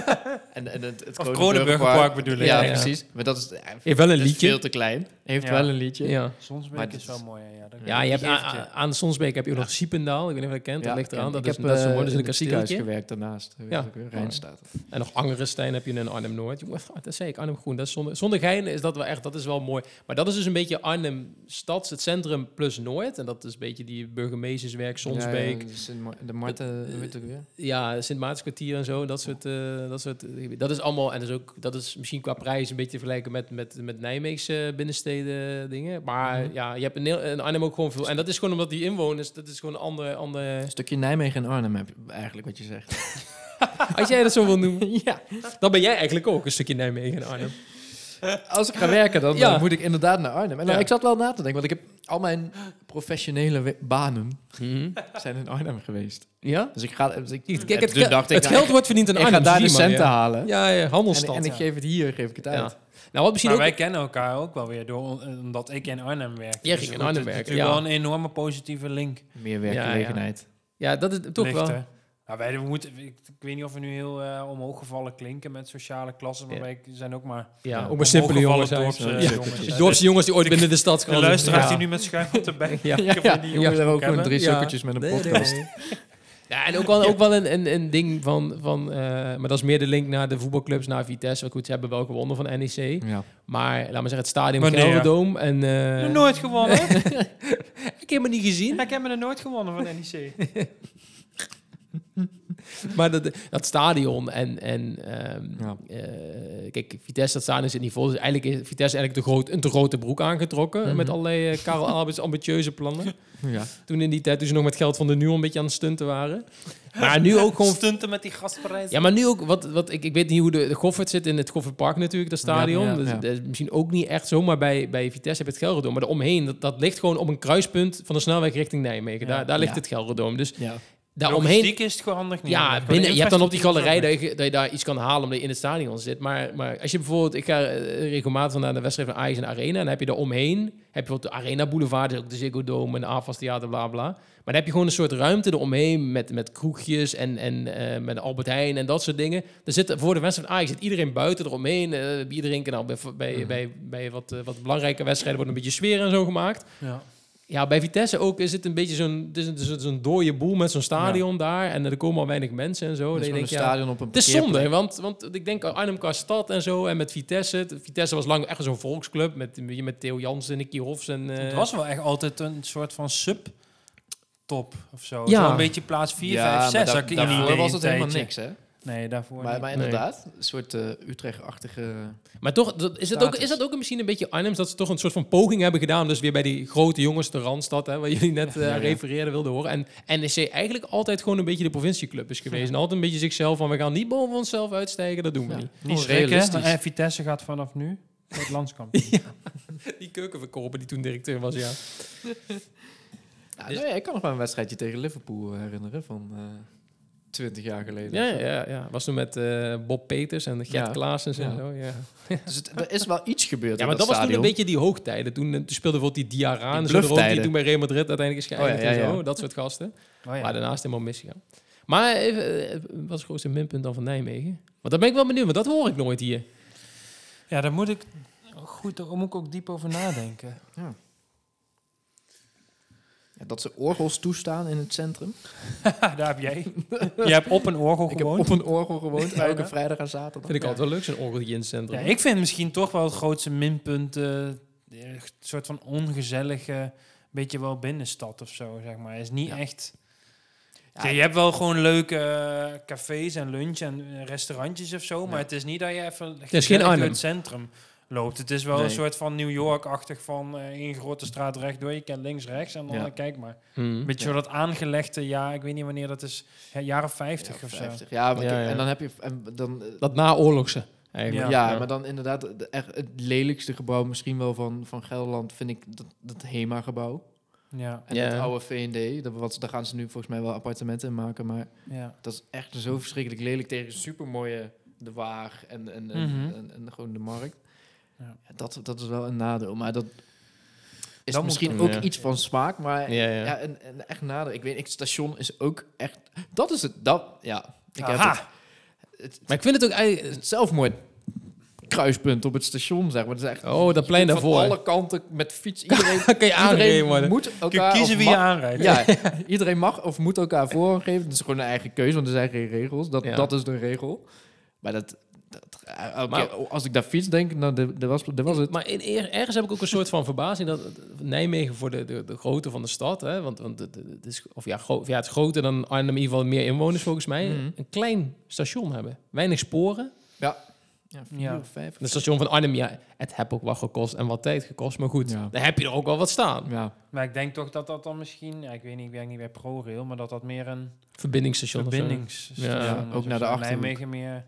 En, en het, het Kronenburgerpark- bedoel je? Ja, Ja, ja. precies. Maar dat is, eh, Heeft wel een liedje. veel te klein. Heeft Ja. wel een liedje. Ja. Sonsbeek Maar is wel mooi. Ja, ja, dat- Ja, je hebt aan, de Sonsbeek heb je ook Ja. nog Siependaal. Ik weet niet of je dat kent. dat ligt eraan. Dat ik is, heb dat is zo eh, mooi. Dat is in een kasteeltje. gewerkt daarnaast. Ja. Rijnstaat. En nog Angerenstein heb je in Arnhem-Noord. Jongen, Dat zei ik, Arnhem-Groen. Zonder, zonder gein is dat wel echt, dat is wel mooi. Maar dat is dus een beetje Arnhem-stad, het centrum plus Noord. En dat is een beetje die burgemeesterswerk, Sonsbeek. Ja, ja, de Marten, weer? Ja, Sint Maartenskwartier en zo, dat soort, eh, dat soort, eh, dat is allemaal, en dat is ook, dat is misschien qua prijs een beetje te vergelijken met, met, met Nijmeegse binnensteden dingen. Maar Mhm. ja, je hebt in, heel- in Arnhem ook gewoon veel, en dat is gewoon omdat die inwoners, dat is gewoon een andere, andere, Een stukje Nijmegen en Arnhem heb je eigenlijk wat je zegt. als jij dat zo wil noemen, ja. dan ben jij eigenlijk ook een stukje Nijmegen en Arnhem. Als ik ga werken, dan Ja. eh, moet ik inderdaad naar Arnhem. En nou, Ja. ik zat wel na te denken, want ik heb al mijn professionele banen zijn in Arnhem geweest. Ja? Dus ik ga... Dus ik, Kijk, en het, ge- dacht ik, het geld ik, wordt verdiend in ik ga Arnhem. daar de maar, centen ja. halen. Ja, ja, En, handelsstad. en ik ja. geef het hier, geef ik het uit. Ja. Nou, wat misschien Maar ook... wij kennen elkaar ook wel weer, door, omdat ik in Arnhem werk. Jij Dus ging in goed, Arnhem het is werken, natuurlijk ja. wel een enorme positieve link. Meer werkgelegenheid. Ja, dat is toch wel... Nou, wij moeten, ik, ik weet niet of we nu heel eh omhooggevallen klinken met sociale klassen, maar Ja. wij zijn ook maar Ja, Ja, ook maar simpele jongens Ja. eh, jongens. Dorpse jongens die ooit binnen de stad De gaan. luisteraars Ja. die nu met schuim op de bek Ja. Ja, die jongens hebben ook gewoon drie Ja. sukkertjes met een Nee, podcast. nee. Ja, en ook wel, ook wel een, een, een ding van, van eh, maar dat is meer de link naar de voetbalclubs, naar Vitesse. Want Goed, ze hebben wel gewonnen van NEC. Ja. Maar laat maar zeggen, het stadion Wanneer? Gelderdoom en... eh, Nog nooit gewonnen. ik heb me niet gezien. ik heb me er nooit gewonnen van NEC. Maar dat, dat stadion en... en ehm, Ja. eh, kijk, Vitesse, dat stadion zit niet vol. Dus eigenlijk is Vitesse eigenlijk te groot, een te grote broek aangetrokken. Mhm. Met allerlei eh, Karel Albers ambitieuze plannen. Ja. Toen in die tijd, toen ze nog met geld van de nu een beetje aan het stunten waren. Maar nu ook gewoon stunten met die gastprijs. Ja, maar nu ook, wat, wat, ik, ik weet niet hoe de, de Goffert zit in het Goffertpark natuurlijk, dat stadion. Ja, ja, Dus ja. dat is misschien ook niet echt zo, maar bij, bij Vitesse heb je het Gelderdoom. Maar eromheen, dat, dat ligt gewoon op een kruispunt van de snelweg richting Nijmegen. Ja. Daar, daar ligt Ja. het Gelderdoom. Dus Ja. Daaromheen... Logistiek is het gewoon handig niet. Ja, binnen, je hebt dan op die galerij dat je, dat je daar iets kan halen omdat je in het stadion zit. Maar, maar als je bijvoorbeeld, ik ga eh, regelmatig naar de wedstrijd van Ajax en Arena. En dan heb je daar omheen, heb je bijvoorbeeld de Arena Boulevard, dus ook de Ziggo Dome en de AFAS Theater, bla bla. Maar dan heb je gewoon een soort ruimte eromheen met, met kroegjes en, en eh, met Albert Heijn en dat soort dingen. Er zit, voor de wedstrijd van Ajax zit iedereen buiten eromheen, eh bier drinken. Nou, bij, bij, Mhm. bij, bij wat, eh, wat belangrijke wedstrijden wordt een beetje sfeer en zo gemaakt. Ja. Ja, bij Vitesse ook is het een beetje zo'n het is een, zo'n- dode boel met zo'n stadion daar. En er komen al weinig mensen en zo. Een denkt, ja, stadion op een het is zonde, want, want ik denk Arnhem qua stad en zo. En met Vitesse. Het- Vitesse was lang echt zo'n volksclub. Met, met Theo Jansen en Nicky Hofs. En, eh, Het was wel echt altijd een soort van sub-top of zo. Ja. Zo een beetje plaats 4, ja, 5, maar 6. da- had ik in daarvoor was het helemaal niks, hè? Nee, daarvoor Maar, niet. maar Nee. inderdaad, een soort eh, Utrecht-achtige... Maar toch, dat, is, het ook, is dat ook misschien een beetje Arnhems dat ze toch een soort van poging hebben gedaan? Dus weer bij die grote jongens, de Randstad, hè, waar jullie net eh, Ja, ja. refereerden, wilden horen. En NEC eigenlijk altijd gewoon een beetje de provincieclub is geweest. En altijd een beetje zichzelf van, we gaan niet boven onszelf uitstijgen, dat doen we Ja. niet. Niet schrikken. realistisch. En Vitesse gaat vanaf nu het landschap. Die keukenverkoper die toen directeur was, ja. Ja, Dus- nou ja, ik kan nog wel een wedstrijdje tegen Liverpool eh, herinneren van eh 20 jaar geleden. Ja, ja, ja, ja. Was toen met eh, Bob Peters en Gert Ja. Klaasens en Ja. zo, ja. Dus het, er is wel iets gebeurd Ja, in maar dat was toen een beetje die hoogtijden. Toen, eh, toen speelde bijvoorbeeld die Diarra en Die zo ook, die toen bij Real Madrid uiteindelijk is geëindigd Oh ja, ja, en zo. Dat soort gasten. Oh, ja. Maar daarnaast helemaal misgegaan. Maar even, eh, wat is het grootste minpunt dan van Nijmegen? Want daar ben ik wel benieuwd, want dat hoor ik nooit hier. ja, daar moet ik goed, daar moet ik ook diep over nadenken. Ja, dat ze orgels toestaan in het centrum. daar heb jij. Je hebt op een orgel Ik heb gewoond. op een orgel gewoond, Bijna. elke vrijdag en zaterdag. Vind ik Ja. altijd wel leuk, zo'n orgeltje in het centrum. Ja, ik vind misschien toch wel het grootste minpunt... eh, een soort van ongezellige... beetje wel binnenstad of zo, zeg maar. is niet Ja. echt... Ja, Ja, je hebt wel gewoon leuke eh, cafés en lunch en eh, restaurantjes of zo, maar Ja. het is niet dat je even is geen Arnhem. het centrum loopt. Het is wel een soort van New York-achtig van eh, één grote straat rechtdoor, je kent links, rechts en dan Ja. eh, kijk maar. Hmm. Een beetje Ja. zo dat aangelegde, ja, ik weet niet wanneer dat is, ja, jaren 50 of zo. 50. Ja, maar Ja, kijk, ja. en dan heb je... En dan, eh, Dat naoorlogse, eigenlijk. ja, maar dan inderdaad de, echt het lelijkste gebouw misschien wel van, van Gelderland vind ik dat, dat HEMA-gebouw. Ja, En Ja. het oude V&D, dat, wat, daar gaan ze nu volgens mij wel appartementen in maken, maar ja. dat is echt zo verschrikkelijk lelijk tegen supermooie De Waag en, en, en, Mhm. en, en gewoon de markt. Ja. Dat, dat is wel een nadeel, maar dat is moet misschien dan, ook iets van smaak, maar Ja, een, een echt nadeel. Ik weet, het station is ook echt, dat is het, dat, ja. Ik heb het, het, Maar ik vind het ook eigenlijk... het zelfmoord kruispunt op het station, zeg maar. Het is echt, Oh, dat plein daarvoor. Van alle kanten met fiets. Iedereen, kan je aangereden iedereen moet Kun elkaar... je kiezen wie je aanrijdt. Ja, iedereen mag of moet elkaar voorrang geven. Dat is gewoon een eigen keuze, want er zijn geen regels. Dat, Ja. dat is de regel. Maar dat... dat eh, Maar- keer als ik daar fiets denk, nou, dat, dat was, dat was het. Maar in, er- ergens heb ik ook een soort van verbazing dat Nijmegen voor de, de, de grootte van de stad, hè, want, want het, het is, of ja, gro- ja, het is groter dan Arnhem, in ieder geval meer inwoners volgens mij, Mhm. een klein station hebben. Weinig sporen. Ja. Ja, vier Ja. vijf. Het station van Arnhem, ja, het heb ook wat gekost en wat tijd gekost, maar goed, Ja. dan heb je er ook wel wat staan. Ja. Maar ik denk toch dat dat dan misschien, ja, ik weet niet, ik werk niet bij ProRail, maar dat dat meer een Verbindingsstation verbindingsstation Ja, ook naar de. Achterhoek. Nijmegen meer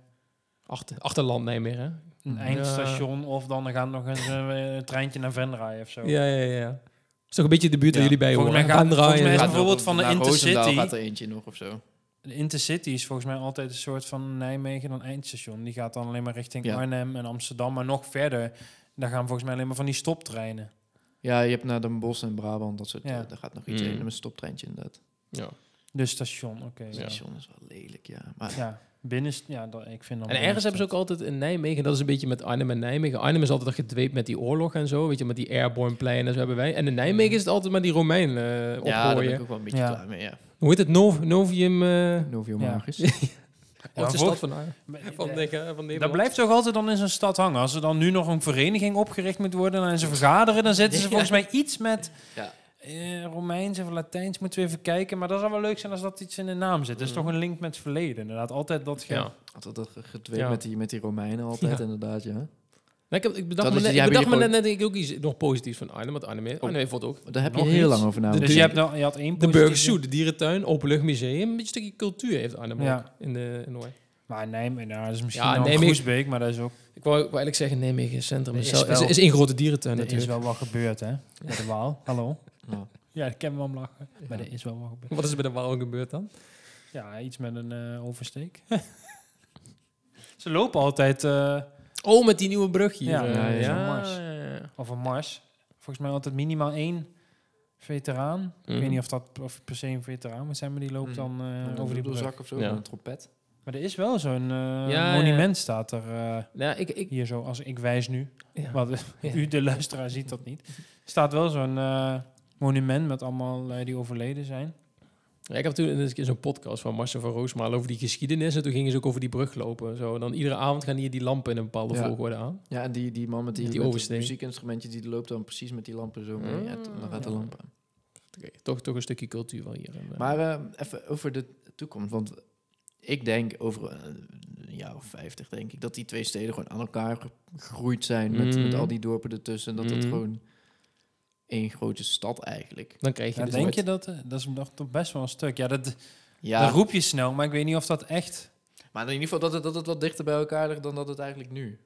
Achter, achterland Nijmegen, hè? een Ja. eindstation of dan gaat nog eens een, een treintje naar Venray of zo. Ja, ja, ja. is toch een beetje de buurt waar Ja. jullie bij Volgens horen. mij gaat- Gaan draaien. volgens mij is Ja. het bijvoorbeeld van de Intercity. Roosendaal gaat er eentje nog of zo. De Intercity is volgens mij altijd een soort van Nijmegen dan eindstation. Die gaat dan alleen maar richting Ja. Arnhem en Amsterdam, maar nog verder. Daar gaan volgens mij alleen maar van die stoptreinen. Ja, je hebt naar Den Bosch en Brabant, dat soort... Ja. eh, daar gaat nog iets Mm. met een stoptreintje inderdaad. Ja. Dus De station, oké. Station is wel lelijk, ja. Maar Ja, binnen, ja, dat, ik vind dat En ergens hebben ze ook altijd in Nijmegen, dat is een beetje met Arnhem en Nijmegen. Arnhem is altijd gedweept met die oorlog en zo, weet je, met die airborne pleinen en zo hebben wij. En in Nijmegen is het altijd met die Romein eh ja, daar ben ik ook wel een beetje Ja. klaar mee, ja. Hoe heet het? Nov Novium? eh Novio Ja. Magus. wat is de stad van, van, Eh, de, van Nederland? Dat blijft toch altijd dan in zo'n stad hangen. Als er dan nu nog een vereniging opgericht moet worden en ze vergaderen, dan zitten ze Ja. volgens mij iets met Ja. Eh, Romeins of Latijns. Moeten we even kijken. Maar dat zou wel leuk zijn als dat iets in de naam zit. Dat is Mm. toch een link met het verleden. Inderdaad, altijd dat ge- Ja. Altijd dat gedweept Ja. met, die, met die Romeinen altijd, Ja. inderdaad, ja. Nee, ik, heb, ik bedacht Dat me is- net, die ik hebben bedacht me net, net ook iets nog positiefs van Arnhem. Want Arnhem, Arnhem heeft wat ook. Daar heb je Nog heel iets? lang over nagedacht. Dus je, hebt nou, je had één De positieve- Burgers Zoo, de dierentuin, openluchtmuseum. Een beetje stukje cultuur heeft Arnhem Ja. ook in de in Noord. Maar Nijmegen, nou, dat is misschien Ja, wel Nijmegen- Groesbeek, maar dat is ook... Ik wou, ik wou eigenlijk zeggen Nijmegen Centrum. Er is, is wel, is, is één grote dierentuin Er is natuurlijk. wel wat gebeurd, hè? Bij de Waal. Hallo? Ja. Ja, ik kan wel om lachen. Maar Ja. er is wel wat gebeurd. Wat is er bij de Waal gebeurd dan? Ja, iets met een eh, oversteek. Ze lopen altijd... eh, Oh, met die nieuwe brug hier. Ja, eh, ja, ja, mars. ja, ja. Of een mars. Volgens mij altijd minimaal één veteraan. Ik Mhm. weet niet of dat of per se een veteraan moet zijn, maar die loopt Mhm. dan eh, over die brug. zak of zo, Ja. een trompet. Maar er is wel zo'n eh, ja. monument staat er eh, Nou, ik, ik, hier zo, als ik wijs nu. ja. Wat, Ja. U, de luisteraar, ziet dat niet. staat wel zo'n eh, monument met allemaal eh, die overleden zijn. Ja, ik heb toen eens een keer zo'n podcast van Marcel van Roosmaal over die geschiedenis. En toen gingen ze ook over die brug lopen. Zo. En dan iedere avond gaan hier die lampen in een bepaalde Ja. volgorde aan. Ja, en die, die man met die, Met die met muziekinstrumentje, die loopt dan precies met die lampen zo mee. T- dan gaat de Ja. lamp aan. Oké, toch, toch een stukje cultuur wel hier. En, eh, Maar eh, even over de toekomst. Want ik denk over een jaar of vijftig, denk ik, dat die twee steden gewoon aan elkaar ge- gegroeid zijn. Met, met Mhm. al die dorpen ertussen. En dat het Mhm. gewoon één grote stad eigenlijk. dan krijg je Ja, dus denk je dat? eh, Dat is nog toch best wel een stuk. Ja, dat, Ja, dat roep je snel, maar ik weet niet of dat echt... maar in ieder geval dat het, dat het wat dichter bij elkaar ligt dan dat het eigenlijk nu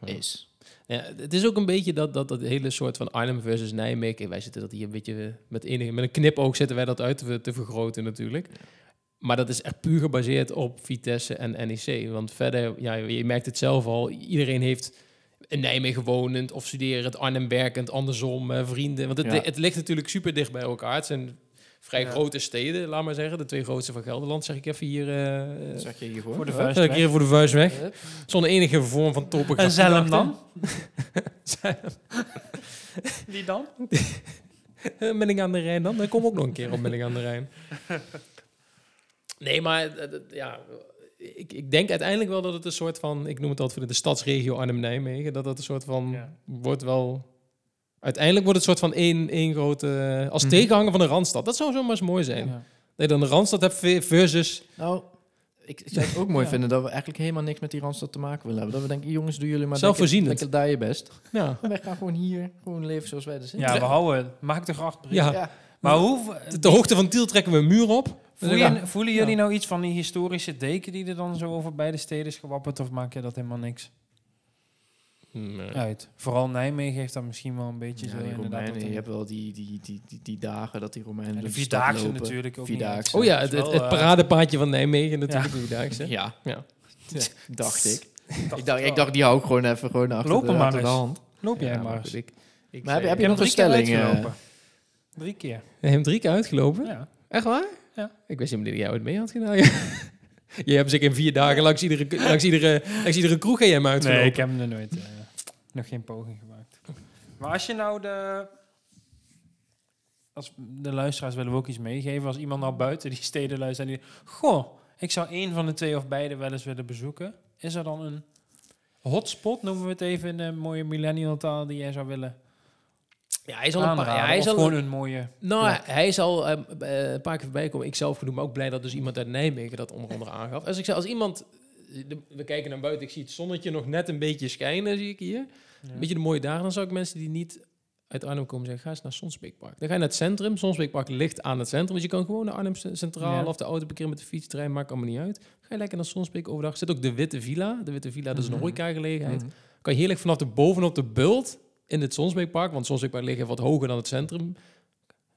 Ja. is. Ja, het is ook een beetje dat, dat, dat hele soort van Arnhem versus Nijmegen. Wij zitten dat hier een beetje met, enige, met een knipoog zitten wij dat uit te, te vergroten natuurlijk. Maar dat is echt puur gebaseerd op Vitesse en NEC. Want verder, ja, je merkt het zelf al, iedereen heeft in Nijmegen wonend of studeren, Arnhem werkend, andersom, eh, vrienden. Want het, Ja. het ligt natuurlijk super dicht bij elkaar. Het zijn vrij Ja. grote steden, laat maar zeggen. De twee grootste van Gelderland, zeg ik even hier. eh zeg je hier Voor de vuist zeg ik weg. hier voor de vuist weg. Zonder enige vorm van topografie. En Zelm achter. dan? Die dan? Eh, Milling aan de Rijn dan? Dan kom ook nog een keer op Milling aan de Rijn. Nee, maar ja, ik, ik denk uiteindelijk wel dat het een soort van, ik noem het altijd voor de stadsregio Arnhem-Nijmegen, dat dat een soort van Ja. wordt wel. Uiteindelijk wordt het een soort van één, één grote. Als Mhm. tegenhanger van de randstad. Dat zou zomaar eens mooi zijn. Ja. Dat je dan de randstad hebt ve- versus. Nou, ik zou het ook mooi Ja. vinden dat we eigenlijk helemaal niks met die Randstad te maken willen hebben. Dat we denken, jongens, doen jullie maar Zelfvoorzienend. lekker, lekker daar je best. Ja, wij gaan gewoon hier gewoon leven zoals wij er zijn. Ja, we houden... Maak acht brieven. ja. Ja. Maar hoe... De, de hoogte van Tiel trekken we een muur op. Voel Ja. je, voelen jullie nou iets van die historische deken die er dan zo over beide steden is gewapperd? Of maak je dat helemaal niks Nee. uit? Vooral Nijmegen heeft dat misschien wel een beetje Ja, zo die. Romeinen, je hebt wel die, die, die, die, die dagen dat die Romeinen en de Vierdaagse lopen. natuurlijk ook niet. Vierdaagse. Oh ja, het, het, eh, paradepaadje van Nijmegen natuurlijk. Ja. Vierdaagse. Ja, Ja. ja, dacht ik. dacht ik, dacht, ik dacht, die hou ik gewoon even gewoon achter, Loop de, maar achter de hand. Loop jij Ja, maar eens. ik, ik Maar heb je- heb nog een stelling, eh? Drie keer. Heb je hem drie keer uitgelopen? Ja. Echt waar? Ja. Ik wist helemaal niet dat jij het mee had gedaan. je hebt zeker in vier dagen langs iedere, langs iedere, langs iedere kroeg heb jij hem uitgelopen. Nee, ik heb hem er nooit... eh, nog geen poging gemaakt. Maar als je nou de... Als de luisteraars willen we ook iets meegeven. Als iemand nou buiten die steden luistert en die... Goh, ik zou één van de twee of beide wel eens willen bezoeken. Is er dan een hotspot, noemen we het even in de mooie millennial taal, die jij zou willen Ja, hij is al een paar, ja, hij is al, gewoon een mooie... nou, plek? hij is al eh, een paar keer voorbij gekomen. Ik zelf genoemd, maar ook blij dat dus iemand uit Nijmegen dat onder andere aangaf. Als ik zeg, als iemand, de- we kijken naar buiten, ik zie het zonnetje nog net een beetje schijnen, zie ik hier. Ja. Een beetje de mooie dagen. Dan zou ik mensen die niet uit Arnhem komen zeggen, ga eens naar Sonsbeekpark. Dan ga je naar het centrum. Sonsbeekpark ligt aan het centrum. Dus je kan gewoon naar Arnhem Centraal Ja. of de auto parkeren met de fietstrein, maakt allemaal niet uit. Ga je lekker naar Sonsbeek overdag. Zit ook de Witte Villa. De Witte Villa, dat is een horeca-gelegenheid. Mhm. Kan je heerlijk vanaf de bovenop de bult in het Sonsbeekpark, want Sonsbeekpark ligt even wat hoger dan het centrum.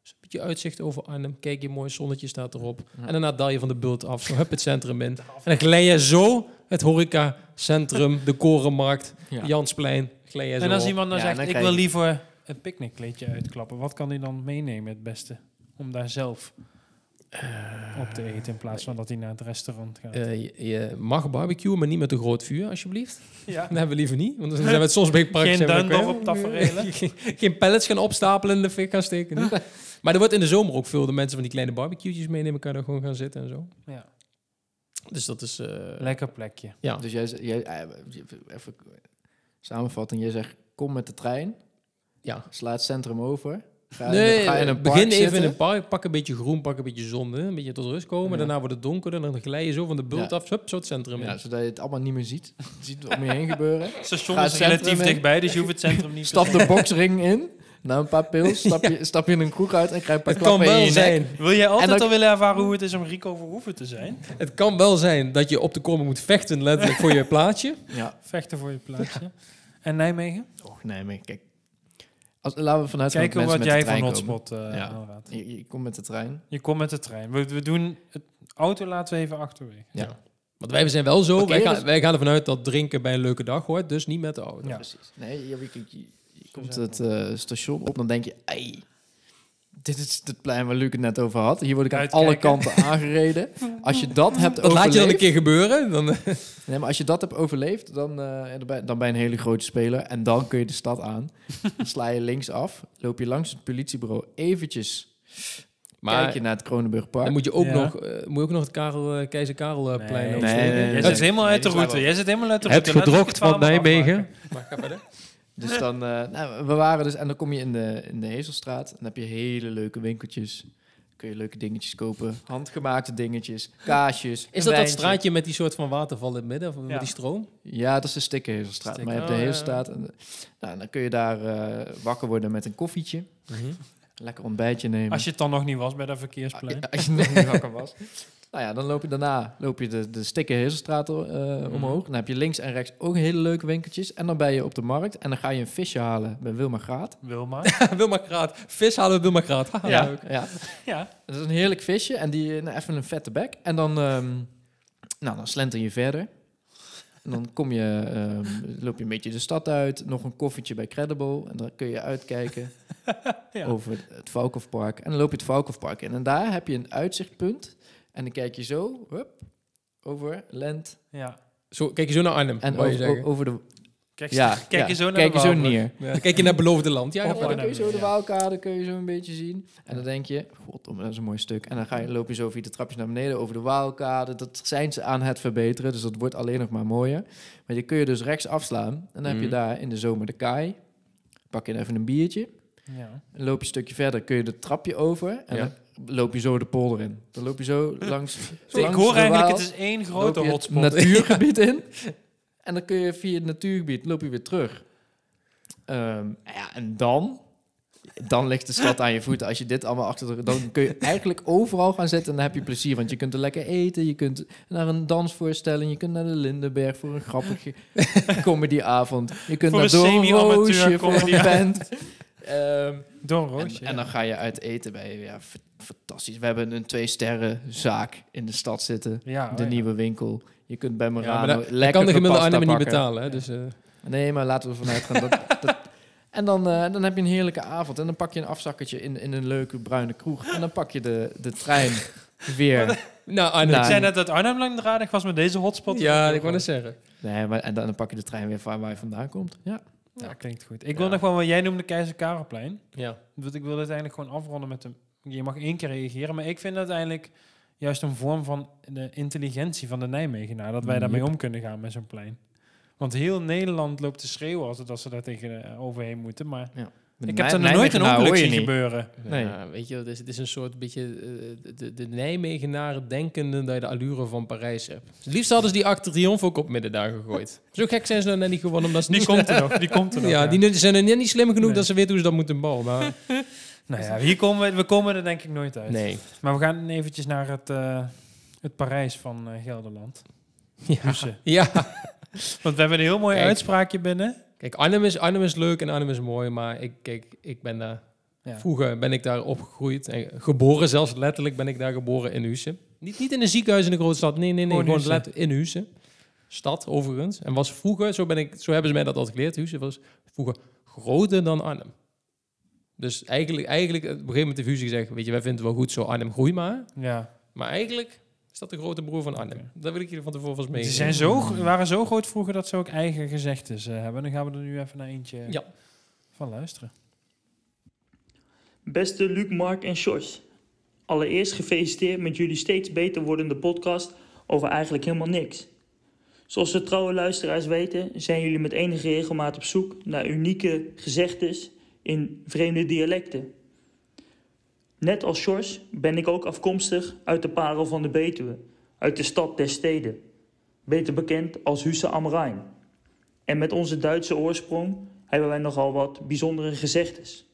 Dus een beetje uitzicht over Arnhem. Kijk je mooi, zonnetje staat erop. Ja. En daarna dal je van de bult af, zo hup het centrum in. En dan glij je zo het horeca-centrum, de Korenmarkt, Ja. Jansplein, glij je zo En als op. iemand dan Ja, zegt, dan ik wil liever een picknickkleedje uitklappen. Wat kan hij dan meenemen het beste? Om daar zelf... op te eten in plaats van dat hij naar het restaurant gaat. Eh, je, je mag barbecuen, maar niet met een groot vuur, alsjeblieft. ja. Dat hebben we liever niet, want dan zijn we het soms bij praktisch. Geen duindorp ook, op eh, tafereelen. geen, geen pellets gaan opstapelen in de fik gaan steken. maar er wordt in de zomer ook veel de mensen van die kleine barbecue's meenemen, kan er gewoon gaan zitten en zo. Ja. Dus dat is... eh, Lekker plekje. ja. Dus jij, ze- jij eh, even samenvatting. Jij zegt, kom met de trein, ja. sla het centrum over. Ga, Nee, ga in een park begin even zitten. in een park, pak een beetje groen, pak een beetje zon, een beetje tot rust komen. Ja. Daarna wordt het donker en dan glij je zo van de bult Ja. af, hup, zo het centrum in. Ja, zodat je het allemaal niet meer ziet. Je ziet het om je heen gebeuren. Het station Ga is het relatief in. dichtbij, dus je hoeft het centrum niet Stap de boxring in. Na een paar pils stap je, stap je in een kroeg uit en krijg je een paar Het kan klappen in wel je nek. zijn, Wil jij altijd dan- al willen ervaren hoe het is om Rico Verhoeven te zijn? het kan wel zijn dat je op de komen moet vechten letterlijk voor je plaatsje. Ja. Vechten voor je plaatsje. En Nijmegen? Och, maar kijk. Als, laten we vanuit Kijken wat jij van hotspot eh Ja. aanraadt. Je, je komt met de trein. Je komt met de trein. We, we doen het auto laten we even achterwege. Ja. Want wij zijn wel zo, wij, gaan, wij gaan ervan uit dat drinken bij een leuke dag hoort, dus niet met de auto. Ja. Precies. Nee, je, je, je- je komt het eh, station op, dan denk je, ei, dit is het plein waar Luc het net over had. Hier word ik aan Uitkijken. alle kanten aangereden. Als je dat hebt Dat laat je dan een keer gebeuren. Dan, nee, maar als je dat hebt overleefd, dan, eh, dan, ben, je een hele grote speler. En dan kun je de stad aan. Dan sla je links af, loop je langs het politiebureau eventjes, maar kijk je naar het Kronenburgpark. dan moet je ook, Ja. nog, eh, moet je ook nog het Karel, eh, Keizer Karel eh, plein Nee, nee, nee, Jij zit helemaal uit de route. Jij zit helemaal uit de Het route. We gedrocht het van Nijmegen. Maar ga verder. Dus dan, eh, nou, we waren dus, en dan kom je in de, in de Hezelstraat. En dan heb je hele leuke winkeltjes. Kun je leuke dingetjes kopen. Handgemaakte dingetjes, kaasjes. Is dat dat wijntje. straatje met die soort van waterval in het midden, of Ja. met die stroom? Ja, dat is de stikke Hezelstraat. Maar je hebt de oh, ja. Hezelstraat. En, de- nou, dan kun je daar eh, wakker worden met een koffietje. Lekker ontbijtje nemen. Als je het dan nog niet was bij dat Ah, verkeersplein. ja, als je nog niet wakker was. Nou ja, dan loop je daarna loop je de, de stikke Hezelstraat eh, Mhm. omhoog. Dan heb je links en rechts ook hele leuke winkeltjes. En dan ben je op de markt. En dan ga je een visje halen bij Wilma Graat. Wilma. Wilma Kraat. Vis halen we Wilma Kraat. Haha, Ja. leuk. Ja, ja. Dat is een heerlijk visje en die nou, even een vette bek. En dan, ehm, nou, dan slenter je verder. En dan kom je, ehm, loop je een beetje de stad uit. Nog een koffietje bij Credible. En dan kun je uitkijken Ja. over het Valkhoffpark. En dan loop je het Valkhoffpark in. En daar heb je een uitzichtpunt. En dan kijk je zo hup, over Lent. ja. Zo, kijk je zo naar Arnhem, En je over, zeggen. over de... Kijk, Ja, kijk ja, je zo naar kijk de je zo neer. Ja, dan kijk je naar beloofde land. Ja, Of Ja, dan kun je zo de. Waalkade kun je zo een beetje zien. En dan denk je, goddomme, dat is een mooi stuk. En dan ga je, loop je zo via de trapjes naar beneden over de Waalkade. Dat zijn ze aan het verbeteren, dus dat wordt alleen nog maar mooier. Maar je kun je dus rechts afslaan. En dan heb je Mhm. daar in de zomer de kaai. Pak je even een biertje. Ja. En loop je een stukje verder, kun je de trapje over. En Ja. dan loop je zo de polder in. Dan loop je zo langs, Ik langs hoor eigenlijk, het is één grote hotspot. natuurgebied in. En dan kun je via het natuurgebied loop je weer terug. Ehm, ja, en dan, dan ligt de stad aan je voeten. Als je dit allemaal achter de, dan kun je eigenlijk overal gaan zitten en dan heb je plezier. Want je kunt er lekker eten, je kunt naar een dansvoorstelling, je kunt naar de Lindenberg voor een grappige comedyavond. Je kunt Voor naar een semi-amateur Roosje voor een band. Ehm, Door en, Roosje. en dan ga je uit eten bij, ja, fantastisch. We hebben een twee sterren zaak in de stad zitten. ja, oh De ja. nieuwe winkel. Je kunt bij Ja, Morano maar dat, dat lekker kan de gemiddelde Arnhem niet betalen. Hè? Dus, eh, Nee, maar laten we ervan uitgaan dat... dat en dan, eh, dan heb je een heerlijke avond. En dan pak je een afzakkertje in, in een leuke bruine kroeg. En dan pak je de, de trein weer. nou, Arnhem. Ik zei net dat Arnhem langdradig was met deze hotspot. ja, ik wou net zeggen. Nee, maar, en dan, dan pak je de trein weer van waar je vandaan komt. Ja. Ja, klinkt goed. Ik Ja. wil nog wel, wat jij noemde Keizer Karelplein. Ja. Want ik wil dit eigenlijk gewoon afronden met een... Je mag één keer reageren, maar ik vind dat eigenlijk juist een vorm van de intelligentie van de Nijmegenaar. Dat wij daarmee Yep. om kunnen gaan met zo'n plein. Want heel Nederland loopt te schreeuwen als, het- als ze daar tegen eh, overheen moeten. Maar Met ik heb er nog nooit een Nijmegenaar ongeluk hoor je zien niet. gebeuren. Nee. Ja, weet je, het is, het is een soort beetje eh, de, de Nijmegenaren denkende dat je de allure van Parijs hebt. Het liefst hadden ze die de Triomphe ook op middendagen gegooid. Zo gek zijn ze nou net niet geworden, omdat ze Die niet... komt er nog, die komt er nog. ja, die zijn er net niet slim genoeg Nee. dat ze weten hoe ze dat moeten bouwen. Maar Nou ja, hier komen we, we komen er denk ik nooit uit. nee. Maar we gaan eventjes naar het, eh, het Parijs van eh, Gelderland. Ja. Husse. ja. Want we hebben een heel mooi Kijk. uitspraakje binnen. Kijk, Arnhem is, Arnhem is leuk en Arnhem is mooi, maar ik, kijk, ik ben daar... Ja. Vroeger ben ik daar opgegroeid en geboren, zelfs letterlijk ben ik daar geboren in Husse. Niet, niet in een ziekenhuis in een grote stad, nee, nee, nee, Gewoon let- in Husse. Stad, overigens. En was vroeger, zo, ben ik, zo hebben ze mij dat altijd geleerd, Husse was vroeger groter dan Arnhem. Dus eigenlijk, eigenlijk, op een gegeven moment heeft Huzi gezegd, weet je, wij vinden het wel goed zo, Arnhem, groei maar. Ja. Maar eigenlijk is dat de grote broer van Arnhem. Dat wil ik jullie van tevoren vast mee. Ze zijn zo, waren zo groot vroeger dat ze ook eigen gezegdes eh, hebben. Dan gaan we er nu even naar eentje Ja. van luisteren. Beste Luc, Mark en Sjors. Allereerst gefeliciteerd met jullie steeds beter wordende podcast over eigenlijk helemaal niks. Zoals de trouwe luisteraars weten, zijn jullie met enige regelmaat op zoek naar unieke gezegdes in vreemde dialecten. Net als Sjors ben ik ook afkomstig uit de parel van de Betuwe, uit de stad der steden, beter bekend als Husse am Rijn. En met onze Duitse oorsprong hebben wij nogal wat bijzondere gezegdes.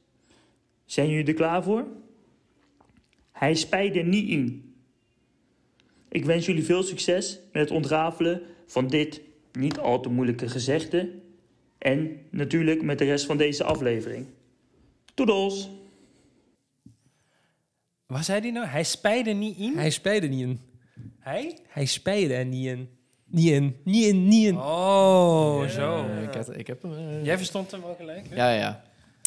Zijn jullie er klaar voor? Hij spijt er niet in. Ik wens jullie veel succes met het ontrafelen van dit niet al te moeilijke gezegde. En natuurlijk met de rest van deze aflevering. Toedels! Waar zei hij nou? Hij spijde niet in? Hij spijde niet in. Hij? Hij spijde er niet in. Niet in, niet in, niet in. Oh, zo. Eh, ik, had- ik heb hem... eh, Jij verstond hem wel gelijk? hè? Ja, ja.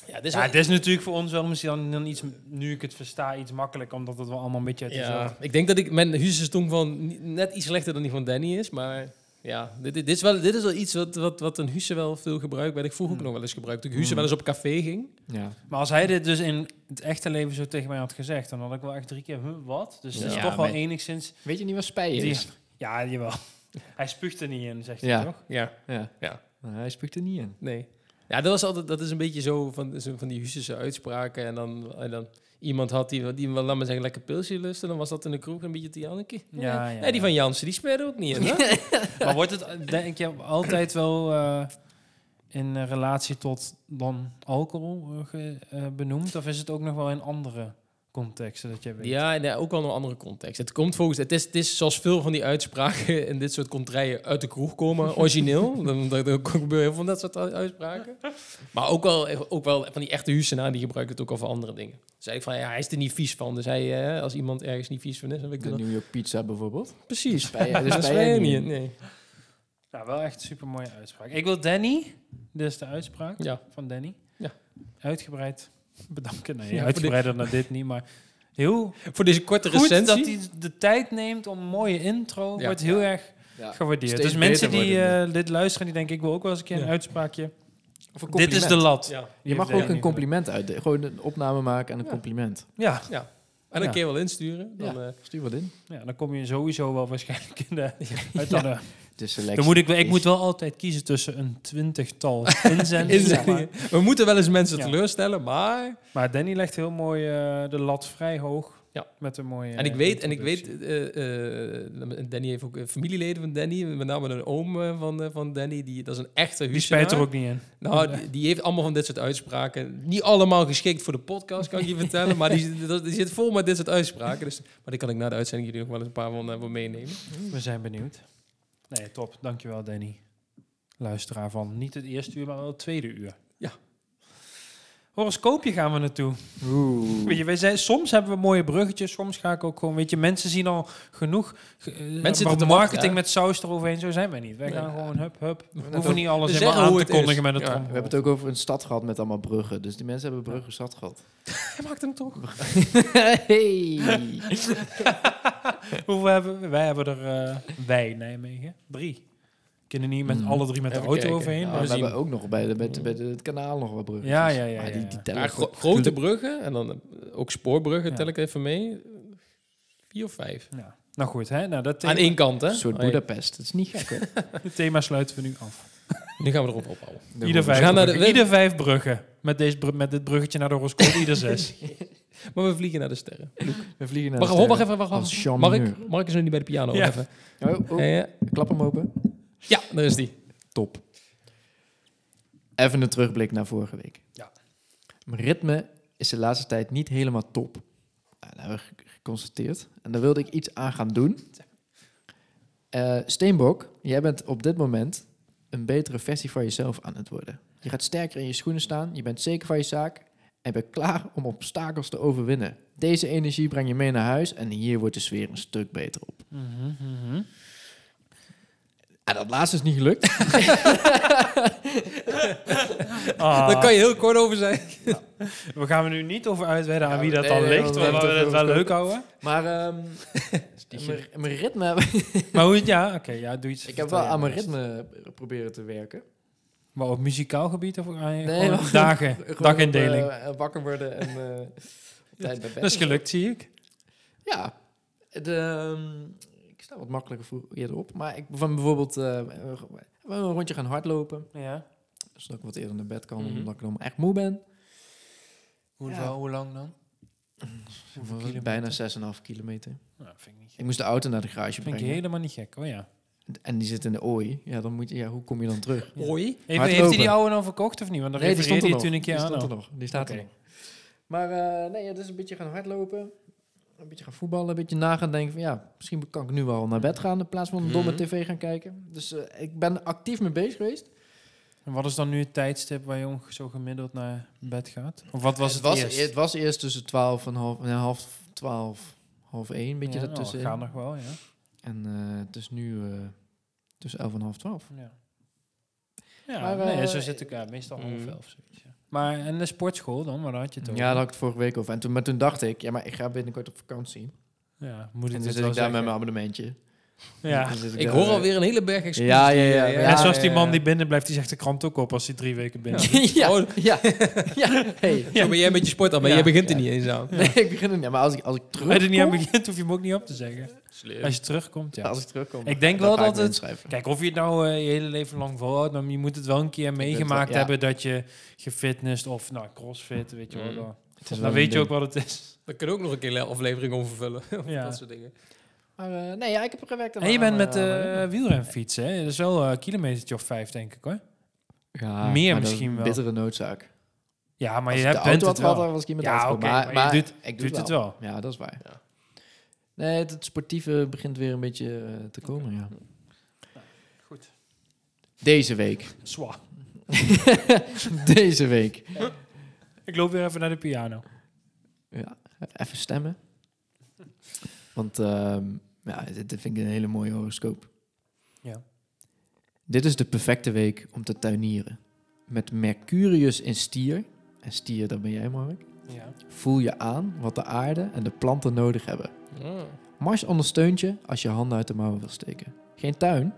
Ja, dit is Ja, wel- het is natuurlijk voor ons wel misschien dan, dan iets, nu ik het versta, iets makkelijker, omdat het wel allemaal een beetje uit Ja, dezelfde... ik denk dat ik mijn tong van ni- net iets slechter dan die van Danny is, maar ja, dit, dit, dit is, wel, dit is wel iets wat, wat, wat een Huze wel veel gebruikt, wat ik vroeger ook nog wel eens gebruikte. Toen ik Huze Mm. wel eens op café ging. ja. Maar als hij dit dus in het echte leven zo tegen mij had gezegd, dan had ik wel echt drie keer, huh, wat? Dus het is Ja, toch wel maar- enigszins... Weet je niet wat spij Die- is? Ja, jawel. Hij spuugt er niet in, zegt hij Ja. toch? Ja, Ja. Ja. Nou, hij spuugt er niet in. nee. Ja, dat, was altijd, dat is een beetje zo van, zo van die Huuzese uitspraken. En dan, en dan iemand had die, die wel, laat maar zeggen, lekker pilsje lusten. Dan was dat in de kroeg een beetje te Janneke. Ja, ja, die van Jansen, die speelde ook niet in, hè? Maar wordt het, denk je, altijd wel eh, in relatie tot dan alcohol eh, eh, benoemd? Of is het ook nog wel in andere contexten dat jij weet? Ja, nee, ook wel een andere context. Het komt volgens, het is, het is zoals veel van die uitspraken in dit soort contraien uit de kroeg komen, origineel. dan, dan, dan gebeuren heel veel van dat soort uitspraken. Maar ook wel, ook wel van die echte Husenaar, die gebruiken het ook al voor andere dingen. Zei ik van, ja, hij is er niet vies van. Dus hij, eh, als iemand ergens niet vies van is, dan wil ik De dat. New York Pizza bijvoorbeeld. Precies. Spij spij je je niet nee. Nou, wel echt super mooie uitspraak. Ik wil Danny, dit is de uitspraak Ja. van Danny. Ja. Uitgebreid bedanken. Nee, Ja, uitgebreider dan dit niet, maar heel Voor deze korte goed recensie. dat hij de tijd neemt om een mooie intro. Ja. Wordt heel Ja. erg Ja. gewaardeerd. Steeds Dus mensen die eh, dit luisteren, die denken ik wil ook wel eens een keer een uitspraakje. Of een Dit is de lat. Ja. Je mag ook een compliment uit. Gewoon een opname maken en een Ja. compliment. Ja, ja. En dan Ja. kun je wel insturen. Dan, Ja. eh, Stuur wat in. ja, dan kom je sowieso wel waarschijnlijk in de... Uit dan, de- selectie. dan moet ik, ik moet wel altijd kiezen tussen een twintigtal inzendingen. We moeten wel eens mensen Ja. teleurstellen, maar... Maar Danny legt heel mooi eh, de lat vrij hoog. Ja. Met een mooie En ik eh, weet, en ik introductie. weet eh, eh, Danny heeft ook eh, familieleden van Danny, met name een oom eh, van, eh, van Danny, die, dat is een echte Die spijt er ook niet in. Nou, die, die heeft allemaal van dit soort uitspraken. Niet allemaal geschikt voor de podcast, kan ik je vertellen, maar die, dat- die zit vol met dit soort uitspraken. Dus, maar die kan ik na de uitzending jullie nog wel eens een paar van, eh, van meenemen. We zijn benieuwd. Nee, top. Dankjewel, Danny. Luisteraar van niet het eerste uur, maar wel het tweede uur. Ja. Horoscoopje gaan we naartoe. Oeh. Weet je, wij zijn, soms hebben we mooie bruggetjes, soms ga ik ook gewoon, weet je, mensen zien al genoeg ge- eh, zitten marketing wachten, met saus eroverheen. Zo zijn wij niet. Wij Nee. gaan gewoon hup, hup. We hoeven niet alles helemaal aan te het is. kondigen met een Ja. We hebben het ook over een stad gehad met allemaal bruggen. Dus die mensen hebben bruggen zat gehad. Hij maakt hem toch? hey. Hoeveel hebben we? Wij hebben er, eh, wij Nijmegen, drie. Kunnen niet met Hmm. alle drie met de Even auto kijken. overheen. Ja, maar we zien- hebben ook nog bij, de, bij, de, bij de- het kanaal nog wat bruggen. Ja, ja, ja, Maar ja, die, ja. die tellen Ja, ook gro- wel. grote bruggen en dan eh, ook spoorbruggen, Ja. tel ik even mee. Vier of vijf. Ja. Nou goed, hè? Nou, dat Aan thema, één kant, hè? Een soort Oh, ja. Budapest. Dat is niet gek, hè? het thema sluiten we nu af. Nu gaan we erop opbouwen. Ieder vijf, gaan naar de- bruggen. Ieder vijf bruggen. Met, deze, br- met dit bruggetje naar de horoscoop, ieder zes. Maar we vliegen naar de sterren. We vliegen naar Wacht, de wacht, wacht sterren. even. Wacht, wacht. Jean Mark, is nog niet bij de piano. Ja. Even. Oh, oh, klap hem open. ja, daar is die. Top. Even een terugblik naar vorige week. Ja. Mijn ritme is de laatste tijd niet helemaal top. Nou, dat hebben we ge- geconstateerd. En daar wilde ik iets aan gaan doen. Eh, Steenbok, jij bent op dit moment een betere versie van jezelf aan het worden. Je gaat sterker in je schoenen staan, je bent zeker van je zaak en bent klaar om obstakels te overwinnen. Deze energie breng je mee naar huis en hier wordt de sfeer een stuk beter op. Mhm, mhm. Ah, dat laatste is niet gelukt. Ah, Daar kan je heel kort over zijn. We gaan er nu niet over uitweiden aan Ja, wie dat nee, dan nee, ligt, want we het wel leuk houden. Maar ehm, mijn- ritme... Maar hoe het, ja, oké, ja, doe iets. ik heb wel aan mijn ritme proberen te werken. Maar op muzikaal gebied of je Nee, gewoon dagen, Gewoon dagindeling? op, eh, wakker worden en eh, tijd bij bed. dat is gelukt, zie ik. Ja, de, ehm, ik sta wat makkelijker eerder op. Maar ik van bijvoorbeeld eh, een rondje gaan hardlopen. Ja. Zodat ik wat eerder naar bed kan, Mhm. omdat ik dan echt moe ben. Hoe, Ja. wel, hoe lang dan? Bijna 6,5 kilometer. Nou, vind ik niet Ik moest de auto naar de garage Vind ik brengen. helemaal niet gek, oh ja. En die zit in de ooi. Ja, dan moet je, ja, hoe kom je dan terug? Hoi. Heeft, hij die oude dan verkocht of niet? Want dan Nee, die stond er nog. toen een keer die aan. stond er nog. Die staat er nog. Maar eh, nee, ja, dus een beetje gaan hardlopen. Een beetje gaan voetballen. Een beetje na gaan denken van ja, misschien kan ik nu wel naar bed gaan in plaats van domme Mhm. tv gaan kijken. Dus eh, ik ben actief mee bezig geweest. En wat is dan nu het tijdstip waar je ongeveer zo gemiddeld naar bed gaat? Of wat was het, was, eerst? Het was eerst tussen 12 en half, ja, half 12, half 1, een beetje ja, daartussen. oh, gaat nog wel, ja. En eh, het is nu eh, tussen 11 en half 12. Ja, ja Maar, nee, zo zit ik ja, meestal half mm. elf. Zoiets, ja. Maar en de sportschool dan, waar had je het over? Ja, daar had ik het vorige week over. En toen, maar toen dacht ik, ja, maar ik ga binnenkort op vakantie. Ja, moet En ik toen dit zit ik daar met mijn abonnementje. Ja. Dan Ik hoor eh, alweer een hele berg excuses. Ja, ja, ja, ja. Zoals die ja, man ja. die binnen blijft, die zegt de krant ook op als hij drie weken binnen ja, Oh. ja, ja. Hey. Zo ben jij met je sport aan, maar Ja. jij begint er Ja. niet eens aan. Nee, ik begin er niet. Maar als ik, als ik Als je er niet aan terugkom... begint, hoef je hem ook niet op te zeggen. Als je terugkomt, ja. Als ik terugkom. Ik denk dan wel dat het-. Kijk, of je het nou eh, je hele leven lang volhoudt, maar je moet het wel een keer meegemaakt ja. hebben dat je gefitnessd of nou, crossfit, weet je wel. Mm. is Dan weet je ding. ook wat het is. Daar kunnen we ook nog een keer een aflevering over vullen. Ja. Dat soort dingen. Maar eh, nee, ja, ik heb er gewerkt. aan- En je bent met eh, de mijn- wielrenfietsen, hè? Dat is wel een kilometertje of vijf, denk ik hoor. ja, meer misschien wel. Bittere noodzaak. Ja, maar Als je hebt, de bent auto het wel. was ik iemand Ja, oké, maar, maar maar, je doet- ik doe Doet het wel. Ja, dat is waar. Ja. Nee, het, het sportieve begint weer een beetje eh, te komen, ja. Goed. Deze week. Zwa. Deze week. Ik loop weer even naar de piano. Ja, even stemmen. Want ehm, ja, dit, vind ik een hele mooie horoscoop. Ja. Dit is de perfecte week om te tuinieren. Met Mercurius in stier, en stier, dat ben jij Mark, ja. voel je aan wat de aarde en de planten nodig hebben. Ah. Mars ondersteunt je als je handen uit de mouwen wil steken. Geen tuin,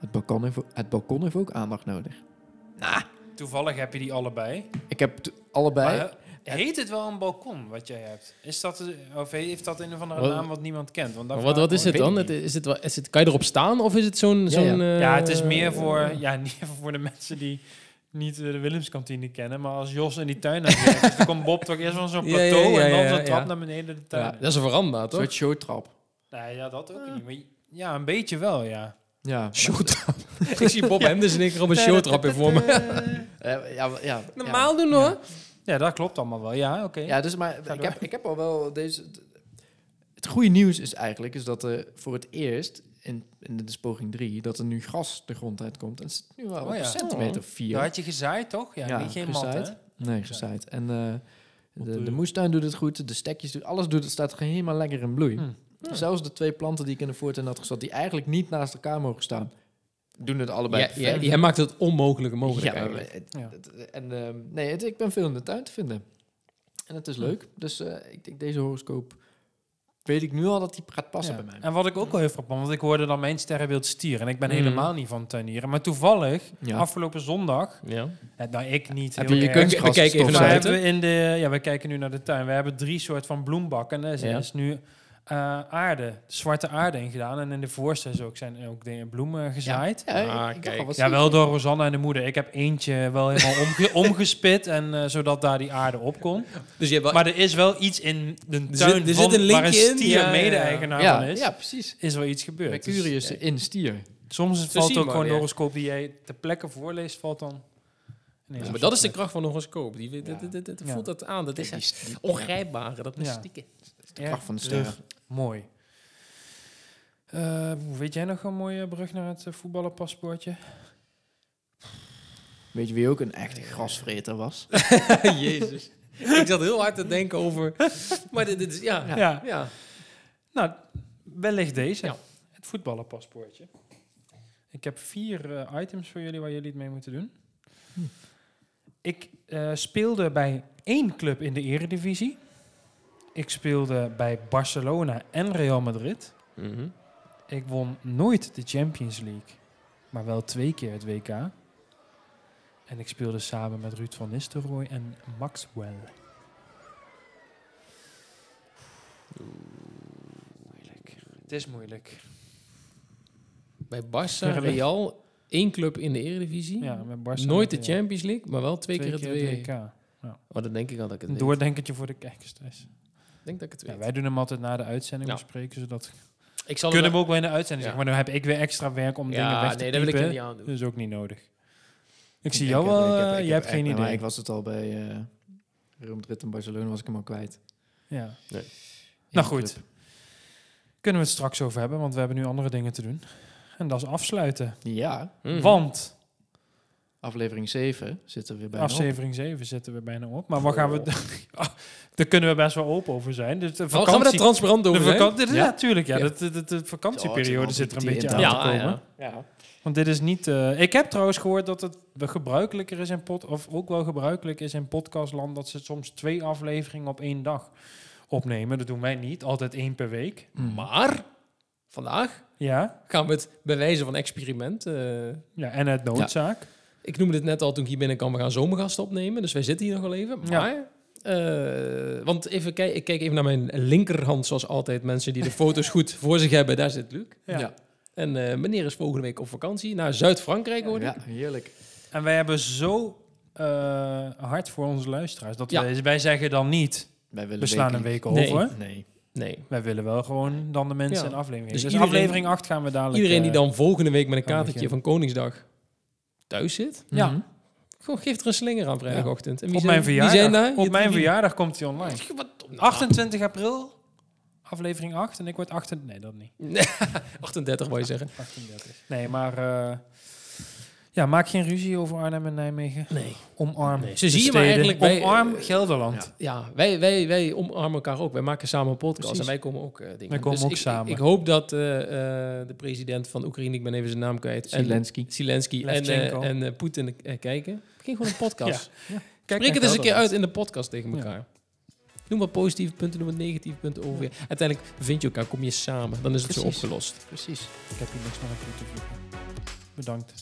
het balkon heeft, het balkon heeft ook aandacht nodig. Toevallig heb je die allebei. Ik heb allebei... Maar, eh, heet het wel een balkon wat jij hebt? Is dat, eh, of heeft dat een of andere Wat- naam wat niemand kent? Want wat, wat is het dan? Het, is het, wel- is het, kan je erop staan of is het zo'n... Ja, zo'n ja. eh, Ja, het is meer voor, ja, niet voor de mensen die niet eh, de Willemskantine kennen, maar als Jos in die tuin aan is, dan komt Bob toch eerst van zo'n Ja, plateau ja, ja, en dan zo'n trap ja. naar beneden de tuin. Dat is een veranda, een toch? soort showtrap. Nee, ja, dat ook niet. Maar ja, een beetje wel, ja. Ja. Showtrap. Ik zie Bob Henders in één keer op een showtrap in voor me. Ja, ja, Normaal doen hoor. Ja, dat klopt allemaal wel. Ja, oké. Ja, dus maar ik heb, ik heb al wel deze. Het goede nieuws is eigenlijk is dat er voor het eerst in, in de poging 3 dat er nu gas de grond uitkomt. En het is nu wel Oh ja. een centimeter of Daar vier. had je gezaaid, toch? Ja, Ja, niet geen gezaaid. Nee, gezaaid. En eh, de, de- moestuin doet het goed, de stekjes doen, alles doet het, staat helemaal lekker in bloei. Hm. Zelfs de twee planten die ik in de voortuin had gezet, die eigenlijk niet naast elkaar mogen staan, doen het allebei Ja, jij maakt het onmogelijke mogelijk Ja, maar eigenlijk. het- Ja. het- en ehm, nee, het- ik ben veel in de tuin te vinden. En het is leuk. Dus eh, ik denk deze horoscoop weet ik nu al dat die gaat passen Ja. bij mij. En wat ik ook wel heel frappant, want ik hoorde dan mijn sterrenbeeld stier. En ik ben Mm. helemaal niet van tuinieren. Maar toevallig, Ja. afgelopen zondag, Ja. eh, nou ik niet Heb heel je je kunstgras We kijken even naar buiten. we in de, ja, we kijken nu naar de tuin. We hebben drie soort van bloembakken. En er is, Ja. er is nu eh, aarde, zwarte aarde in gedaan. En in de voorste is ook, zijn ook de bloemen gezaaid. Ja. Ja, Ah, kijk. al, Ja, wel door Rosanna en de moeder. Ik heb eentje wel helemaal omge omgespit, en, eh, zodat daar die aarde op kon. Dus je hebt wel- Maar er is wel iets in de tuin Er zit- er van, zit een waar een linkje in. stier Ja, ja, ja. mede-eigenaar ja, van is. ja, precies. Is wel iets gebeurd. Mercurius Dus, in stier. soms Zo valt ook maar, gewoon een horoscoop die jij ter plekke voorleest, valt dan... Nee, Ja, maar dat is de kracht van een horoscoop. Die, Ja. voelt dat aan. Dat is Die- die- ongrijpbare. Dat Ja. mystieke. de kracht van de sterren. Mooi. Eh, weet jij nog een mooie brug naar het eh, voetballenpaspoortje? Weet je wie ook een echte grasvreter was? Jezus. Ik zat heel hard te denken over... Maar dit, dit is... Ja. Ja. ja. ja. Nou, wellicht deze. Ja. Het voetballenpaspoortje. Ik heb vier eh, items voor jullie waar jullie het mee moeten doen. Ik eh, speelde bij één club in de eredivisie. Ik speelde bij Barcelona en Real Madrid. Mhm. Ik won nooit de Champions League, maar wel twee keer het WK. En ik speelde samen met Ruud van Nistelrooy en Maxwell. Moeilijk. Het is moeilijk. Bij Barça, Real, één club in de Eredivisie. Ja, met Barca Nooit de Champions League, maar wel twee, keer het WK. WK. Maar dan denk ik al dat ik het Een doordenkertje voor de kijkers thuis. Ik denk dat ik het Ja, weet. wij doen hem altijd na de uitzending Ja. bespreken, zodat ik zal kunnen we hem ook wel in de uitzending zeggen. Maar dan heb ik weer extra werk om dingen Ja, weg te nee, dat wil ik niet aan doen. Dat is ook niet nodig. Ik zie jou wel, heb- eh, heb hebt echt- geen maar idee. ik was het al bij eh Real Madrid en Barcelona, was ik hem al kwijt. Ja. Nee. Nou goed, club. kunnen we het straks over hebben, want we hebben nu andere dingen te doen. En dat is afsluiten. Ja, Mhm. Want aflevering 7 zit er weer bij. aflevering 7 zitten we bijna op. Maar wat gaan we... Ah, Daar kunnen we best wel open over zijn. Dus de Oh, gaan we daar vakantie... transparant over zijn? vakantie, Ja? natuurlijk, ja. Ja. De, de, de, Zo, vakantieperiode zit er een beetje aan in- te Ja, komen. ja. Ja. Want dit is niet... eh, ik heb trouwens gehoord dat het gebruikelijker is in pod... Of ook wel gebruikelijk is in podcastland... dat ze soms twee afleveringen op één dag opnemen. Dat doen wij niet. Altijd één per week. Mm. Maar vandaag Ja. gaan we het bewijzen van experiment. eh, Ja, en het noodzaak. Ik noemde het net al toen ik hier binnenkwam. We gaan zomergasten opnemen. Dus wij zitten hier nog wel even. Ja. Maar... eh, want even kijk, ik kijk even naar mijn linkerhand, zoals altijd. Mensen die de foto's goed voor zich hebben, daar zit Luc. Ja. Ja. En eh, meneer is volgende week op vakantie naar Zuid-Frankrijk, hoor ik. ja, heerlijk. En wij hebben zo eh, hard voor onze luisteraars. Dat Ja. wij, wij zeggen dan niet... Wij willen We slaan een week Nee. over. Nee. Nee. Wij willen wel gewoon dan de mensen Ja. een aflevering. Dus Dus, iedereen- aflevering 8 gaan we dadelijk... Iedereen die dan volgende week met een beginnen. van Koningsdag thuis zit, Ja. Gewoon geef er een slinger aan vrijdagochtend. En wie op zijn- mijn wie verjaardag, zijn daar? op mijn verjaardag komt hij online. Wat- nou, 28 april, aflevering 8. En ik word 28... Nee, dat niet. Nee, 38 wou je zeggen. 38. Nee, maar... eh, ja, maak geen ruzie over Arnhem en Nijmegen. Nee. Omarm Nee, de zo zie je maar eigenlijk bij- Omarm Gelderland. Ja, wij, wij, wij omarmen elkaar ook. Wij maken samen een podcast Precies. en wij komen ook eh, dingen. Wij komen Dus ook ik, samen. Ik, ik hoop dat eh, eh, de president van Oekraïne, ik ben even zijn naam kwijt, en Zelensky. Zelensky en, eh, en eh, Poetin kijken. Begin gewoon een podcast. Kijk Spreek naar het eens een keer uit in de podcast tegen Ja. elkaar. Noem wat positieve punten, noem wat negatieve punten over. je. Uiteindelijk vind je elkaar, kom je samen. Dan is het zo opgelost. Precies. Ik heb hier niks meer aan toe te voegen. Bedankt.